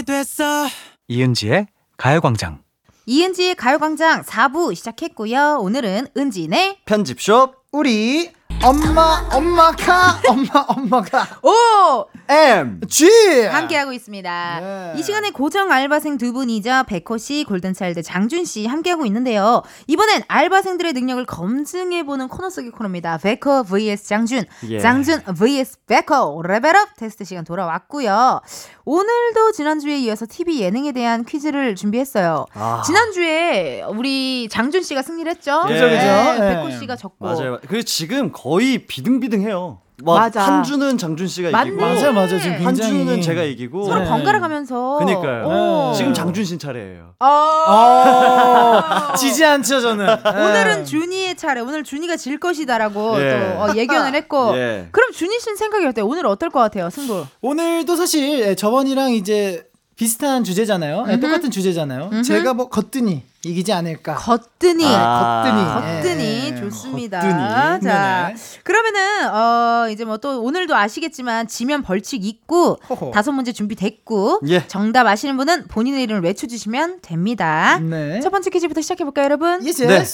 좋아하게 됐어 이은지의 가요광장. 이은지의 가요광장 4부 시작했고요. 오늘은 은지네 편집숍. 우리 엄마 엄마가 엄마 엄마가 OMG 함께하고 있습니다. 네. 이 시간에 고정 알바생 두 분이죠. 백호 씨, 골든차일드 장준 씨 함께하고 있는데요. 이번엔 알바생들의 능력을 검증해보는 코너 속의 코너입니다. 백호 vs 장준, 예. 장준 vs 백호 레벨업 테스트 시간 돌아왔고요. 오늘도 지난주에 이어서 TV 예능에 대한 퀴즈를 준비했어요. 아. 지난주에 우리 장준 씨가 승리를 했죠. 그죠, 그죠. 네, 네. 백호 씨가 졌고. 맞아요. 그리고 지금 거의 비등비등해요. 막 맞아. 한 주는 장준 씨가 맞네. 이기고 맞아요 맞아요 지금 한 굉장히 주는 제가 이기고 서로 네. 번갈아 가면서. 그니까요. 오. 지금 장준 씨 차례예요. 어, 지지 않죠 저는 오늘은 준이의 차례. 오늘 준이가 질 것이다라고 예. 또 어, 예견을 했고. 예. 그럼 준이 씨는 생각이 어때요? 오늘 어떨 것 같아요, 승부? 오늘도 사실 예, 저번이랑 이제 비슷한 주제잖아요 예, 음흠. 똑같은 주제잖아요 음흠. 제가 뭐 거뜬히 이기지 않을까 거뜬히. 아. 거뜬히 거뜬히 예. 좋습니다. 거뜬히. 자, 네네. 그러면은 어 이제 뭐 또 오늘도 아시겠지만 지면 벌칙 있고 호호. 다섯 문제 준비됐고 예. 정답 아시는 분은 본인의 이름을 외쳐주시면 됩니다. 네 첫 번째 퀴즈부터 시작해 볼까요, 여러분? yes 네.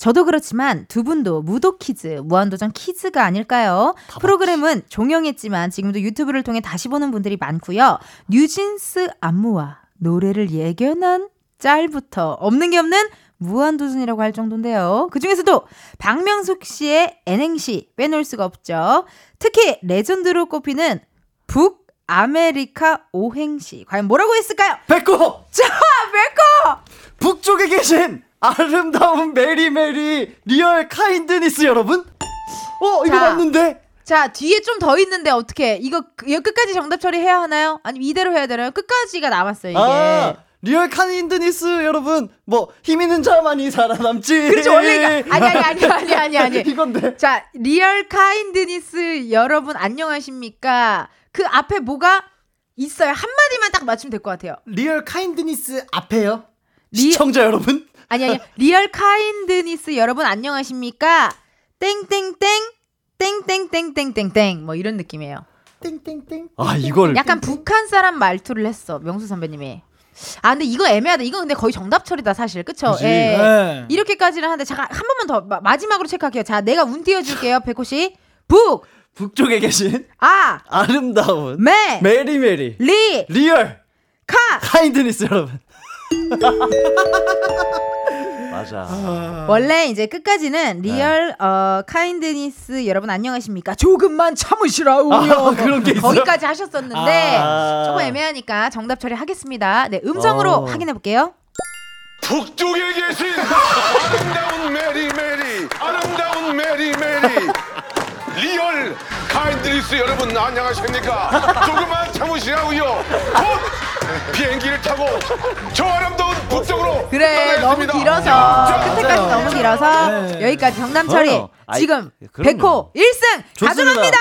저도 그렇지만 두 분도 무도 퀴즈, 무한도전 퀴즈가 아닐까요? 프로그램은 종영했지만 지금도 유튜브를 통해 다시 보는 분들이 많고요. 뉴진스 안무와 노래를 예견한 짤부터 없는 게 없는 무한도전이라고 할 정도인데요. 그 중에서도 박명수 씨의 N행시 빼놓을 수가 없죠. 특히 레전드로 꼽히는 북 아메리카 오행시 과연 뭐라고 했을까요? 백호 자, 백호! 북쪽에 계신 아름다운 메리메리 real kindness 여러분. 어 이거 자. 맞는데? 자, 뒤에 좀 더 있는데 어떻게 이거 이거 끝까지 정답 처리해야 하나요? 아니면 이대로 해야 되나요? 끝까지가 남았어요, 이게. 아 real kindness 여러분 뭐 힘 있는 자만이 살아남지. 그렇죠. 원래 이거 아니 아니 아니 아니 아니 아니. 이건데. 자, real kindness 여러분 안녕하십니까? 그 앞에 뭐가 있어요. 한 마디만 딱 맞추면 될 것 같아요. real kindness 앞에요 리 시청자 여러분. 아니 아니. real kindness 여러분 안녕하십니까? 땡땡땡 땡땡땡땡땡땡 뭐 이런 느낌이에요. 땡땡땡 아 이걸 약간 북한 사람 말투를 했어. 명수 선배님이. 아 근데 이거 애매하다. 이건 근데 거의 정답 처리다 사실. 그쵸? 그치. 예. 네. 이렇게까지는 하는데 잠깐 한 번만 더 마, 마지막으로 체크할게요. 자, 내가 운 띄워줄게요, 백호 씨. 북, 북쪽에 계신 아, 아름다운 매, merry merry 리, real 카. kindness 여러분. 맞아. 원래 이제 끝까지는 real 어 kindness 여러분 안녕하십니까? 조금만 참으시라 우요. 아, 그런 게 있어요? 거기까지 하셨었는데 아. 조금 애매하니까 정답 처리하겠습니다. 네, 음성으로 어. 확인해 볼게요. 북쪽에 계신 아름다운 merry merry 아름다운 merry merry real kindness 여러분 안녕하십니까 조금만 참으시라고요 곧 비행기를 타고 저 아름다운 북쪽으로 그래 너무 떠나겠습니다. 길어서 자, 끝에까지 맞아요. 너무 길어서 네. 여기까지. 어, 아이, 지금 그럼요. 백호 1승 좋습니다. 가져갑니다.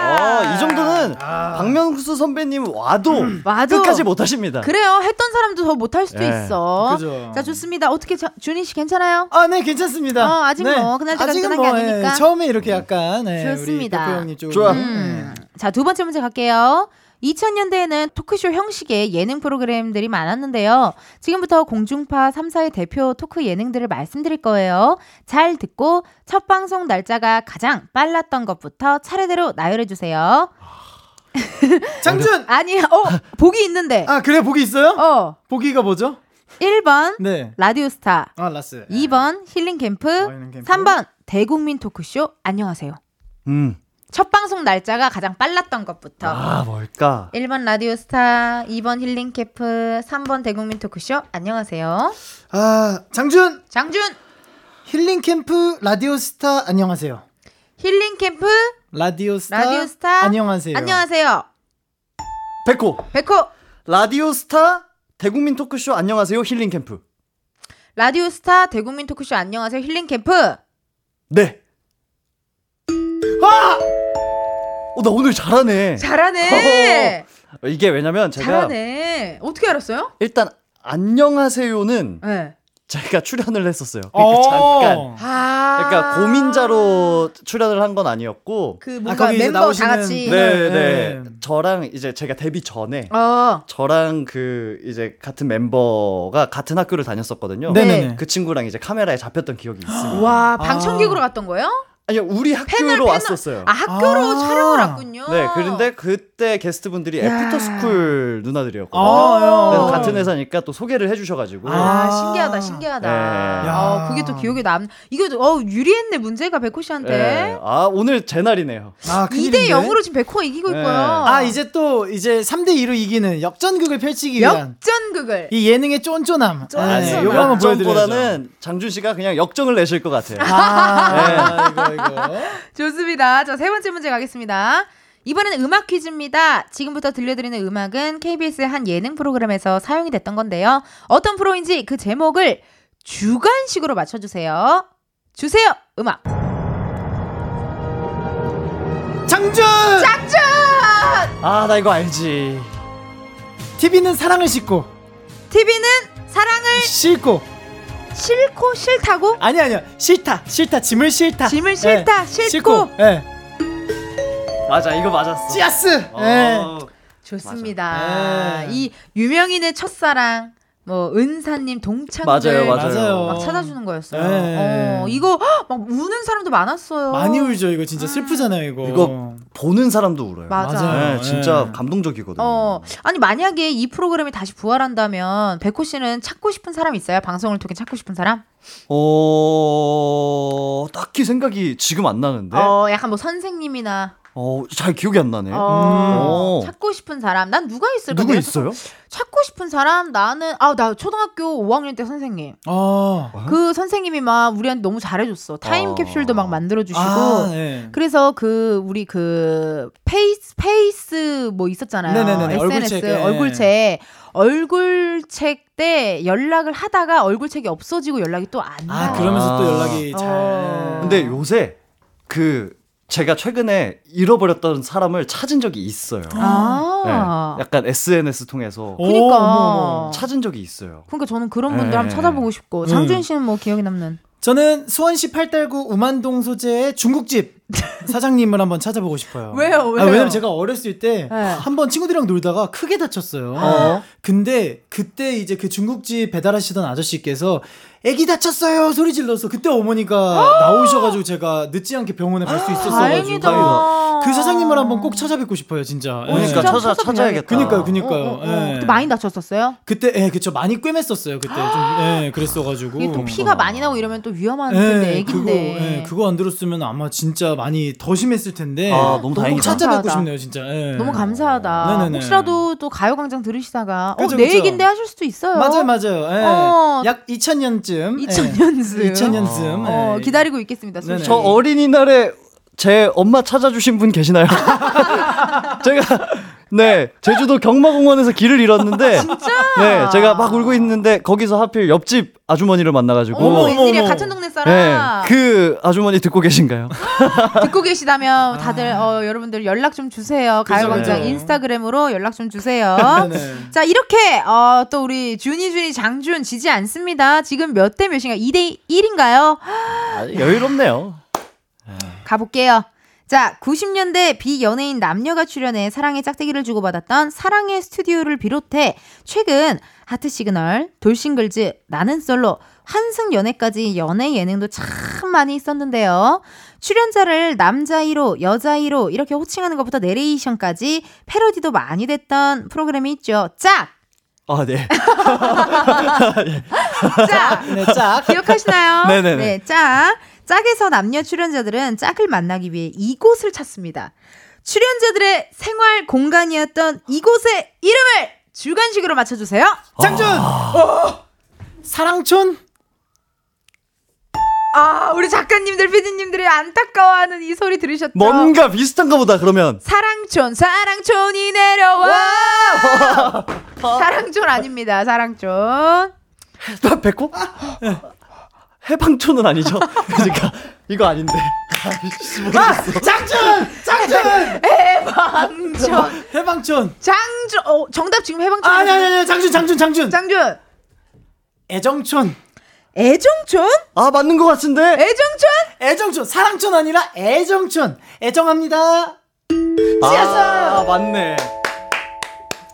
어, 이 정도는 박명수 선배님 와도 와도 끝까지 못 하십니다. 그래요. 했던 사람도 더 못할 수도 네. 있어. 그죠. 자 좋습니다. 어떻게 자, 준희 씨 괜찮아요? 아, 네, 괜찮습니다. 어, 아직 뭐 그날까지 아직은 끝난 게 뭐, 예, 아니니까. 처음에 이렇게 약간 네, 좋습니다. 우리 백호 형님 쪽으로 좋아. 음. 자, 두 번째 문제 갈게요. 2000년대에는 토크쇼 형식의 예능 프로그램들이 많았는데요. 지금부터 공중파 3사의 대표 토크 예능들을 말씀드릴 거예요. 잘 듣고 첫 방송 날짜가 가장 빨랐던 것부터 차례대로 나열해 주세요. 장준. 아니, 어, 보기 있는데. 아, 그래 보기 있어요? 어, 보기가 뭐죠? 1번 네. 라디오스타, 아, 라스. 2번 힐링 캠프, 힐링 캠프. 3번 대국민 토크쇼 안녕하세요. 음. 첫 방송 날짜가 가장 빨랐던 것부터. 아, 뭘까? 1번 라디오스타, 2번 힐링 캠프, 3번 대국민 토크쇼. 안녕하세요. 아, 장준. 장준 힐링 캠프 라디오 스타 안녕하세요. 힐링 캠프 라디오 스타 라디오 스타 안녕하세요. 안녕하세요. 백호. 백호 라디오 스타 대국민 토크쇼 안녕하세요 힐링 캠프. 라디오 스타 대국민 토크쇼 안녕하세요. 힐링 캠프. 네. 아! 어, 나 오늘 잘하네. 잘하네. 어, 이게 왜냐면 제가 잘하네. 어떻게 알았어요? 일단 안녕하세요는 네. 제가 출연을 했었어요. 어. 그러니까 잠깐. 아. 그러니까 고민자로 출연을 한 건 아니었고 그 뭔가 거기서 멤버 나오시는 다 같이. 네, 네. 네. 저랑 이제 제가 데뷔 전에 어. 저랑 그 이제 같은 멤버가 같은 학교를 다녔었거든요. 네네네. 그 친구랑 이제 카메라에 잡혔던 기억이 있습니다. 와 방청객으로 갔던 거예요? 아니요, 우리 학교로 왔었어요. 아, 학교로 아. 촬영을 왔군요. 네, 그런데 그 때 게스트분들이 야. 애프터스쿨 누나들이었거든요. 아, 야. 같은 회사니까 또 소개를 해주셔가지고. 아, 신기하다, 신기하다. 네. 아, 그게 또 기억에 남. 이거 어 유리했네 문제가 백호 씨한테. 네. 아, 오늘 제 날이네요. 아, 2대 0으로 지금 백호가 이기고 네. 있고요. 아 이제 또 이제 3대 2로 이기는 역전극을 펼치기 위한 역전극을. 이 예능의 쫀쫀함. 쫀쫀함. 네, 요거 한번 보여드려야죠. 역전보다는 장준 씨가 그냥 역정을 내실 것 같아요. 아, 이거 이거. 좋습니다. 자, 세 번째 문제 가겠습니다. 이번에는 음악 퀴즈입니다. 지금부터 들려드리는 음악은 KBS의 한 예능 프로그램에서 사용이 됐던 건데요. 어떤 프로인지 그 제목을 주관식으로 맞춰주세요. 주세요, 음악. 장준! 짝준! 아, 나 이거 알지. TV는 사랑을 싣고 TV는 사랑을 싣고 싫고 싫다고? 아니 아니야 싫다 싫다 짐을 싫다 짐을 싫다, 싫고. 예 맞아, 이거 맞았어. 찌아스 어. 예 좋습니다. 네. 이 유명인의 첫사랑, 뭐 은사님, 동창들 맞아요, 맞아요. 맞아요. 막 찾아주는 거였어요. 네. 어, 이거 헉, 막 우는 사람도 많았어요. 많이 울죠 이거 진짜 슬프잖아요 이거 이거 보는 사람도 울어요. 맞아. 맞아요. 네, 진짜 네. 감동적이거든요. 어, 아니 만약에 이 프로그램이 다시 부활한다면 백호 씨는 찾고 싶은 사람 있어요? 방송을 통해 찾고 싶은 사람? 어, 딱히 생각이 지금 안 나는데. 어, 어, 약간 뭐 선생님이나 잘 기억이 안 나네. 어, 음. 찾고 싶은 사람. 난 누가 있을까? 누구 있어요? 찾고 싶은 사람 나는 아 나 초등학교 5학년 때 선생님. 아, 그 선생님이 막 우리한테 너무 잘해줬어. 타임 어. 캡슐도 막 만들어주시고. 아, 네. 그래서 그 우리 그 face face 뭐 있었잖아요. 네네네, SNS 얼굴책, 예. 얼굴책 얼굴책 때 연락을 하다가 얼굴책이 없어지고 연락이 또 안 나. 아 그러면서 또 아. 연락이 잘 어. 근데 요새 그 제가 최근에 잃어버렸던 사람을 찾은 적이 있어요. 아. 네, 약간 SNS 통해서 오, 그러니까. 찾은 적이 있어요. 그러니까 저는 그런 분들 네. 한번 찾아보고 싶고 음. 장준 씨는 뭐 기억에 남는 저는 수원시 팔달구 우만동 소재의 중국집 사장님을 한번 찾아보고 싶어요. 왜요? 아, 왜요? 왜냐면 제가 어렸을 때 네. 한번 친구들이랑 놀다가 크게 다쳤어요. 어. 근데 그때 이제 그 중국집 배달하시던 아저씨께서 애기 다쳤어요 소리 질러서 그때 어머니가 나오셔가지고 제가 늦지 않게 병원에 갈 수 있었어가지고 다행이다. 그 사장님을 한번 꼭 찾아뵙고 싶어요 진짜. 예. 그러니까 진짜 찾아 찾아봐야겠다. 찾아야겠다. 그니까요, 그니까요. 어, 어, 어. 예. 그때 많이 다쳤었어요? 그때 예 그쵸 많이 꿰맸었어요 그때 좀 예 그랬어가지고 이게 또 피가 많이 나고 이러면 또 위험한 예, 텐데 그거. 예, 그거 안 들었으면 아마 진짜 많이 더 심했을 텐데. 아, 너무 꼭 다행이다. 찾아뵙고 감사하다. 싶네요, 진짜. 예. 너무 감사하다. 네네네. 혹시라도 또 가요광장 들으시다가 그죠, 어, 내 그죠. 얘긴데 하실 수도 있어요. 맞아요, 맞아요. 예. 어. 약 2000년 쯤. 2000년쯤. 2000년쯤. 어, 기다리고 있겠습니다. 솔직히. 저 어린이날에 제 엄마 찾아주신 분 계시나요? 제가 네 제주도 경마공원에서 길을 잃었는데 진짜? 네 제가 막 울고 있는데 거기서 하필 옆집 아주머니를 만나가지고 어머, 웬일이야. 같은 동네 네, 사람. 그 아주머니 듣고 계신가요? 듣고 계시다면 다들 어, 여러분들 연락 좀 주세요. 가요광장. 인스타그램으로 연락 좀 주세요. 네네. 자 이렇게 어, 또 우리 준이 준이 장준 지지 않습니다. 지금 몇 대 몇인가? 2대 1인가요? 아, 여유롭네요. 가볼게요. 자, 90년대 비연예인 남녀가 출연해 사랑의 짝대기를 주고받았던 사랑의 스튜디오를 비롯해 최근 하트 시그널, 돌싱글즈, 나는 솔로, 환승 연애까지 연애 예능도 참 많이 있었는데요. 출연자를 남자 1호, 여자 1호 이렇게 호칭하는 것부터 내레이션까지 패러디도 많이 됐던 프로그램이 있죠. 짝! 아 네. 짝! 네, 짝. 기억하시나요? 네네네. 네, 짝. 짝에서 남녀 출연자들은 짝을 만나기 위해 이곳을 찾습니다. 출연자들의 생활 공간이었던 이곳의 이름을 주관식으로 맞춰주세요. 장준! 어! 사랑촌? 아, 우리 작가님들, 피디님들이 안타까워하는 이 소리 들으셨죠? 뭔가 비슷한가 보다 그러면. 사랑촌, 사랑촌이 내려와! 사랑촌 아닙니다, 사랑촌. 나 백호? 해방촌은 아니죠? 그러니까 이거 아닌데. 아이씨, 모르겠어. 장준! 장준! 해방촌. 해방촌. 장준, 어, 정답 지금 해방촌. 아니, 아니, 아니, 장준, 장준, 장준. 장준. 애정촌. 애정촌? 아 맞는 것 같은데. 애정촌? 애정촌. 사랑촌 아니라 애정촌. 애정합니다. 아 맞네.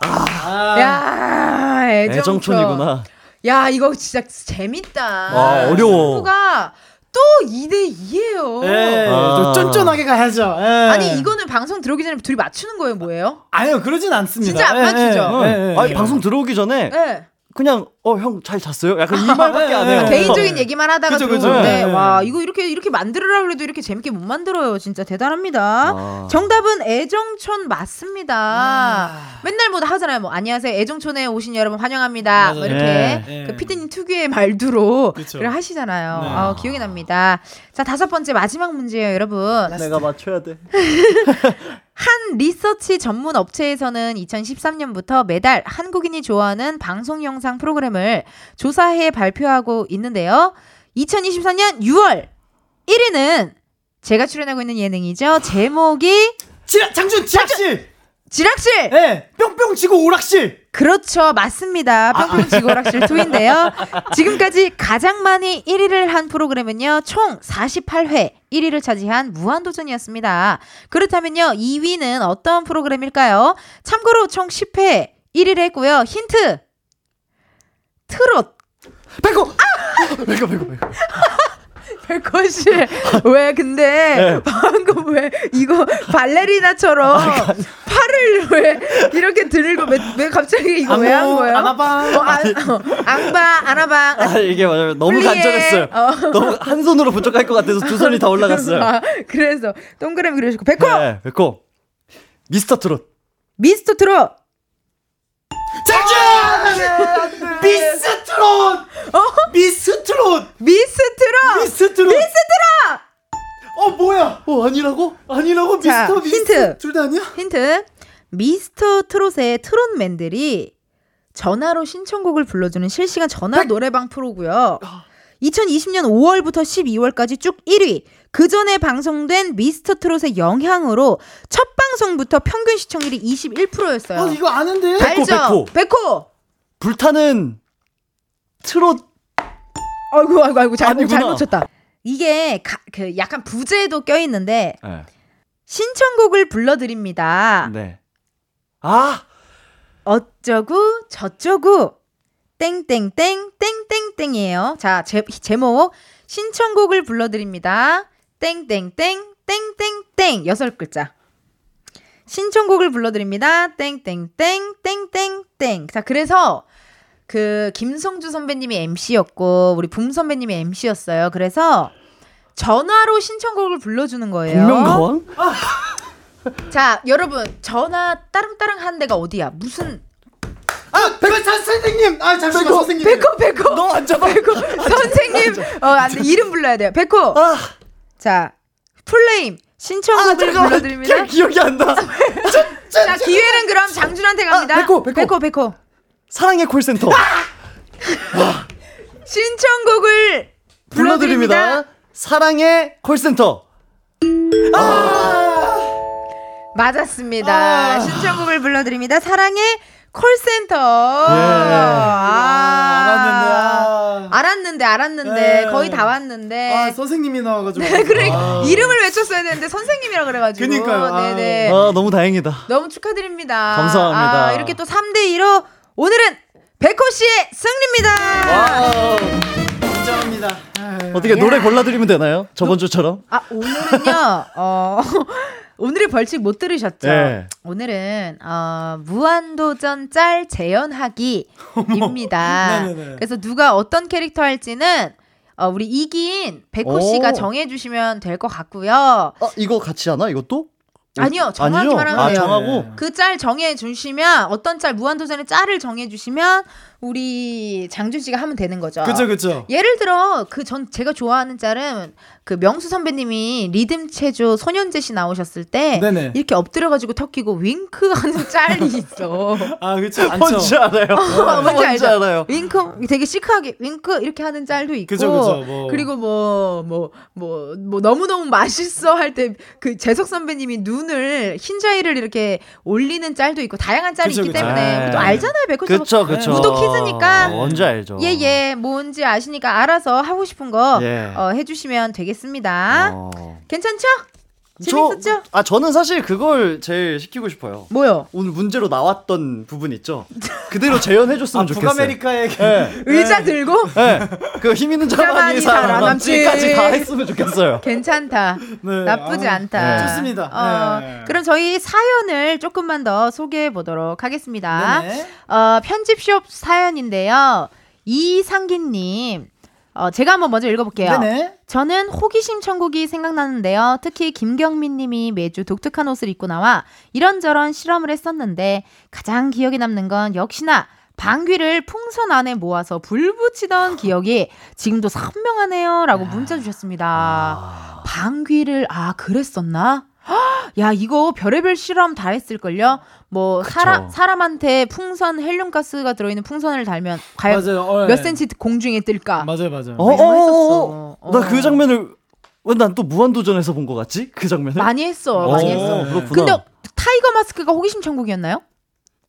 아, 야, 애정촌. 애정촌이구나. 야, 이거 진짜 재밌다. 와, 어려워. 친구가 또 2대 2예요. 예, 아. 또 쫀쫀하게 가야죠. 예. 아니 이거는 방송 들어오기 전에 둘이 맞추는 거예요, 뭐예요? 아니요, 그러진 않습니다. 진짜 안 예, 맞추죠? 예, 예, 예. 아니, 방송 들어오기 전에 네. 그냥 어 형 잘 잤어요? 약간 이 말밖에 안 해요. 네. 개인적인 얘기만 하다가 그죠, 그죠. 들어오는데 네. 와 이거 이렇게 이렇게 만들으라 그래도 이렇게 재밌게 못 만들어요. 진짜 대단합니다. 아. 정답은 애정촌 맞습니다. 아. 맨날 뭐 하잖아요. 뭐 안녕하세요. 애정촌에 오신 여러분 환영합니다. 뭐. 이렇게 네. 그 피디님 특유의 말두로 그쵸. 를 하시잖아요. 네. 아, 기억이 납니다. 자 다섯 번째 마지막 문제예요, 여러분. 내가 맞춰야 돼. 한 리서치 전문 업체에서는 2013년부터 매달 한국인이 좋아하는 방송 영상 프로그램을 조사해 발표하고 있는데요. 2024년 6월 1위는 제가 출연하고 있는 예능이죠. 제목이 지라, 장준 지락실! 지락실! 예, 뿅뿅 치고 오락실! 그렇죠. 맞습니다. 뿅뿅 지고락실 2인데요. 지금까지 가장 많이 1위를 한 프로그램은요. 총 48회 1위를 차지한 무한도전이었습니다. 그렇다면요. 2위는 어떤 프로그램일까요? 참고로 총 10회 1위를 했고요. 힌트. 트롯. 백호! 백호, 백호, 백호. 백호 씨. 왜 근데 네. 방금 왜 이거 발레리나처럼 팔을 왜 이렇게 들고 왜, 왜 갑자기 이거 왜 한 거예요? 아나방. 어, 아, 어, 앙바, 아나방. 아, 이게 맞아요. 너무 플리에. 간절했어요. 어. 너무 한 손으로 부족할 것 같아서 두 손이 다 올라갔어요. 아, 그래서 동그라미 그려주고 백호 네, 백호. 미스터 트롯. 미스터 트롯 장준! 미스트롯! 미스트롯! 미스트롯 미스트롯! 미스트롯 어, 뭐야? 어, 아니라고? 아니라고? 자, 미스터, 미스트. 힌트. 둘 다 아니야? 힌트 미스터 트롯의 트롯맨들이 전화로 신청곡을 불러주는 실시간 전화 노래방 프로고요. 2020년 5월부터 12월까지 쭉 1위. 그 전에 방송된 미스터 트롯의 영향으로 첫 방송부터 평균 시청률이 21%였어요. 아, 이거 아는데? 알죠? 백호. 백호. 불타는 트롯. 아이고 아이고 아이고 잘못. 잘못 쳤다. 이게 가, 그 약간 부제도 껴 있는데 네. 신청곡을 불러드립니다. 네. 아! 어쩌고 저쩌고 땡땡땡 땡땡땡이에요. 자 제, 제목 신청곡을 불러드립니다. 땡땡땡 땡땡땡 여섯 글자. 신청곡을 불러드립니다. 땡땡땡 땡땡땡. 자 그래서 그 김성주 선배님이 MC였고 우리 붐 선배님이 MC였어요. 그래서 전화로 신청곡을 불러주는 거예요. 복면가왕? 자 여러분 전화 따릉따릉 한 데가 어디야? 무슨 아, 백호 자, 선생님! 아, 잠시만, 선생님. 백호 백호 너 앉아봐. 백호 선생님 어 안 돼 이름 불러야 돼요. 백호 아, 자 플레임 신청곡을 아. 불러드립니다. 기- 기억이 안 나. 자 기회는 그럼 장준한테 갑니다. 아, 백호, 백호. 백호 백호 사랑의 콜센터. 신청곡을 불러드립니다. 불러드립니다. 사랑의 콜센터. 맞았습니다. 아. 신청곡을 불러드립니다. 사랑의 콜센터. 예. 아, 알았는데, 아. 알았는데 알았는데 네. 거의 다 왔는데. 아, 선생님이 나와가지고. 네, 그래 아. 이름을 외쳤어야 되는데 선생님이라 그래가지고. 그니까요. 아. 네네. 아, 너무 다행이다. 너무 축하드립니다. 감사합니다. 아, 이렇게 또 3대 2로 오늘은 백호 씨의 승리입니다. wow. 인정합니다. 어떻게 노래 골라드리면 되나요? 저번 주처럼? 아 오늘은요. 어 오늘의 벌칙 못 들으셨죠? 네. 오늘은 어, 무한도전 짤 재현하기입니다. 네네네. 그래서 누가 어떤 캐릭터 할지는 어, 우리 이긴 백호 씨가 오. 정해주시면 될 것 같고요. 어, 이거 같이 하나? 이것도? 아니요, 정하기만? 하면 아, 돼요. 정하고? 그 짤 정해주시면 어떤 짤 무한도전의 짤을 정해주시면 우리 장준 씨가 하면 되는 거죠. 그죠, 그죠. 예를 들어 그 전 제가 좋아하는 짤은 그 명수 선배님이 리듬 체조 소년제 씨 나오셨을 때 네네. 이렇게 엎드려 가지고 턱 끼고 윙크하는 짤이 있어. 아, 그쵸. 안 뭔지 쳐. 알아요. 어, 뭔지 뭔지? 알아요. 윙크 되게 시크하게 윙크 이렇게 하는 짤도 있고 그죠, 그죠, 뭐. 그리고 뭐 뭐 뭐 뭐 너무 너무 맛있어 할 때 그 재석 선배님이 눈을 흰자위를 이렇게 올리는 짤도 있고 다양한 짤이 그죠, 있기 그죠. 때문에 우리 또 네. 알잖아요 백호 씨 그쵸, 그쵸. 무도 퀴즈 니까 어, 뭔지 알죠. 예예 뭔지 아시니까 알아서 하고 싶은 거 예. 어, 해주시면 되겠습니다 어. 괜찮죠? 재밌었죠? 아 저는 사실 그걸 제일 시키고 싶어요. 뭐요? 오늘 문제로 나왔던 부분 있죠. 그대로 재현해 줬으면 아, 좋겠어요. 북아메리카의 네. 의자 들고 네. 그힘 있는 자만이. 살아남지까지 다 했으면 좋겠어요. 괜찮다. 나쁘지 아, 않다. 네. 좋습니다. 어, 네. 그럼 저희 사연을 조금만 더 소개해 보도록 하겠습니다. 네네. 어, 편집숍 사연인데요. 이상기님. 어, 제가 한번 먼저 읽어볼게요. 네네. 저는 호기심 천국이 생각나는데요. 특히 김경민 님이 매주 독특한 옷을 입고 나와 이런저런 실험을 했었는데 가장 기억에 남는 건 역시나 방귀를 풍선 안에 모아서 불 붙이던 기억이 지금도 선명하네요. 라고 문자 주셨습니다. 방귀를, 아, 그랬었나? 헉, 야, 이거 별의별 실험 다 했을걸요? 뭐, 사람, 사람한테 풍선, 헬륨가스가 들어있는 풍선을 달면 과연 맞아요. 어, 몇 예. 센치 공중에 뜰까? 맞아요, 맞아요. 어, 이런 거 어, 했었어. 어, 나 그 장면을 난또 무한도전에서 본 것 같지? 그 장면을? 많이 했어, 많이 어, 했어. 그렇구나. 근데 타이거 마스크가 호기심 천국이었나요?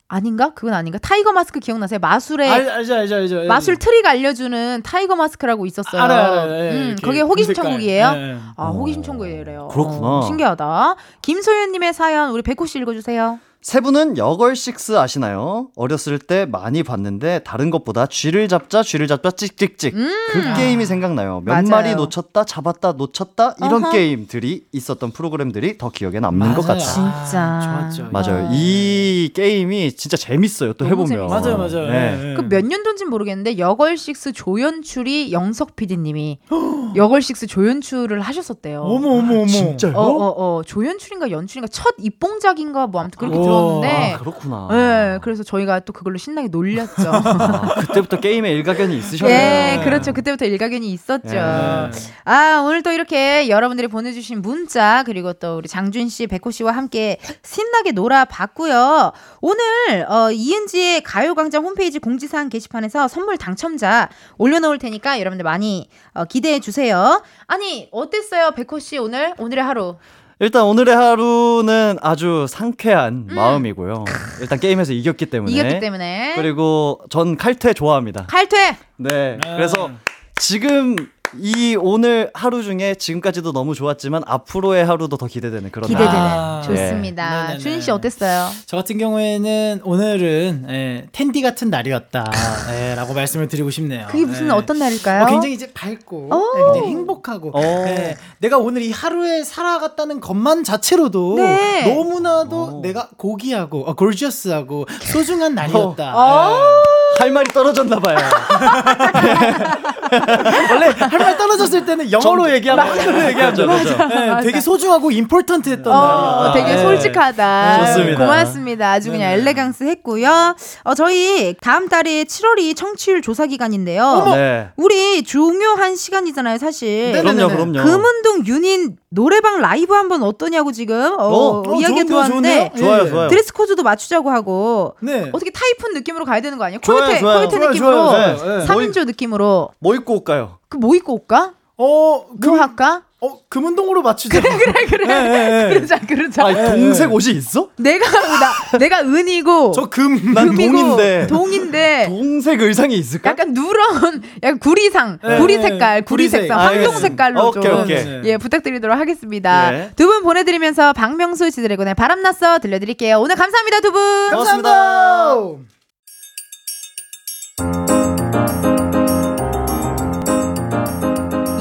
아닌가? 그건 아닌가? 타이거 마스크 기억나세요? 마술에 알, 알죠, 알죠, 알죠. 마술 트릭 알려주는 타이거 마스크라고 있었어요. 알아요, 알아요. 예, 음, 그게 호기심. 천국이에요? 예, 예. 아, 호기심 천국이래요. 그렇구나. 어, 신기하다. 김소연님의 사연 우리 백호 씨 읽어주세요. 세 분은 여걸식스 아시나요? 어렸을 때 많이 봤는데 다른 것보다 쥐를 잡자 쥐를 잡자 찍찍찍 그 게임이 생각나요. 몇 음. 맞아요. 마리 놓쳤다 잡았다 놓쳤다 이런 어허. 게임들이 있었던 프로그램들이 더 기억에 남는 것 맞아요. 같아요. 진짜. 좋았죠. 맞아요. 이 게임이 진짜 재밌어요. 또 해보면. 맞아요, 맞아요. 네. 예, 예. 그몇 년도인지 모르겠는데 여걸식스 조연출이 영석 PD님이 여걸식스 조연출을 하셨었대요. 어머, 어머, 어머. 진짜요? 어, 어, 어, 조연출인가 연출인가 첫 입봉작인가 뭐 아무튼 그렇게 오, 들었는데 아, 그렇구나. 네, 그래서 저희가 또 그걸로 신나게 놀렸죠. 아, 그때부터 게임에 일가견이 있으셨네요. 예, 그렇죠. 그때부터 일가견이 있었죠. 예. 아, 오늘 또 이렇게 여러분들이 보내주신 문자, 그리고 또 우리 장준 씨, 백호 씨와 함께 신나게 놀아봤고요. 오늘, 어, 이은지의 가요광장 홈페이지 공지사항 게시판에서 선물 당첨자 올려놓을 테니까 여러분들 많이 어, 기대해 주세요. 아니, 어땠어요, 백호 씨, 오늘? 오늘의 하루. 일단 오늘의 하루는 아주 상쾌한 마음이고요. 일단 게임에서 이겼기 때문에. 음. 이겼기 때문에. 그리고 전 칼퇴 좋아합니다. 칼퇴! 네. 그래서 지금 이 오늘 하루 중에 지금까지도 너무 좋았지만 앞으로의 하루도 더 기대되는 그런 기대되는. 아, 좋습니다. 네네네. 준희 씨 어땠어요? 저 같은 경우에는 오늘은 예, 텐디 같은 날이었다. 예, 라고 말씀을 드리고 싶네요. 그게 무슨 예. 어떤 날일까요? 어, 굉장히 이제 밝고 오. 예, 굉장히 행복하고 어. 예, 내가 오늘 이 하루에 살아갔다는 것만 자체로도 네. 너무나도 어. 내가 고귀하고 어, 골지어스하고 소중한 날이었다. 어. 할 말이 떨어졌나 봐요. 원래 할 말 떨어졌을 때는 영어로 얘기하면 한글로 얘기하죠. 그렇죠, 그렇죠. 예, 맞아. 되게 소중하고 important했던 어, 날이었다. 되게 예. 솔직하다. 좋습니다. 고맙습니다. 아주 그냥 네네. elegance 했고요. 어, 저희 다음 달에 7월이 청취율 조사 기간인데요. 네. 우리 중요한 시간이잖아요, 사실. 네네. 그럼요, 그럼요. 금운동 윤인 노래방 라이브 한번 어떠냐고 지금 어, 어, 어, 이야기가 들어왔는데 좋은데요? 좋아요, 예. 좋아요. 드레스 코드도 맞추자고 하고 네. 어떻게 타이푼 느낌으로 가야 되는 거 아니에요? 코요테. 코요테 느낌으로 좋아요, 좋아요. 예. 3인조 느낌으로 뭐 입고 올까요? 그 뭐 입고 올까? 어, 뭐 금, 할까? 어, 금운동으로 맞추자. 그래, 그래, 그래. 그러자 그러자. 아, 동색 옷이 있어? 내가 나, 내가 은이고 저 금. 난 금이고 동인데. 동인데 동색 의상이 있을까? 약간 누런 약간 구리상 네, 구리 네. 색깔 구리 구리색. 색상 아, 황동. 색깔로 오케이, 좀 오케이. 예 부탁드리도록 하겠습니다. 네. 두분 보내드리면서 박명수 지드래곤의 바람났어 들려드릴게요. 오늘 감사합니다 두 분. 고맙습니다.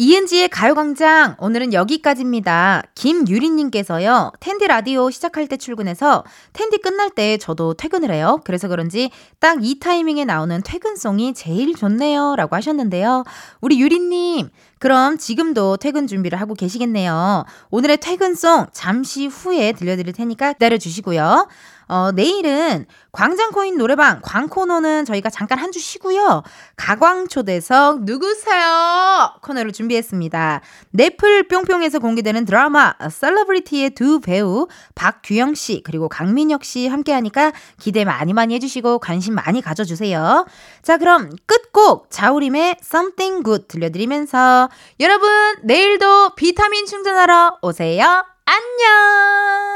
이은지의 가요광장 오늘은 여기까지입니다. 김유리님께서요. 텐디 라디오 시작할 때 출근해서 텐디 끝날 때 저도 퇴근을 해요. 그래서 그런지 딱 이 타이밍에 나오는 퇴근송이 제일 좋네요. 라고 하셨는데요. 우리 유리님 그럼 지금도 퇴근 준비를 하고 계시겠네요. 오늘의 퇴근송 잠시 후에 들려드릴 테니까 기다려 주시고요. 어, 내일은 광장코인 노래방 광코너는 저희가 잠깐 한 주 쉬고요. 가광초대석 누구세요? 코너를 준비했습니다. 넷플 뿅뿅에서 공개되는 드라마 셀러브리티의 두 배우 박규영 씨 그리고 강민혁 씨 함께하니까 기대 많이 많이 해주시고 관심 많이 가져주세요. 자 그럼 끝곡 자우림의 Something Good 들려드리면서 여러분 내일도 비타민 충전하러 오세요. 안녕.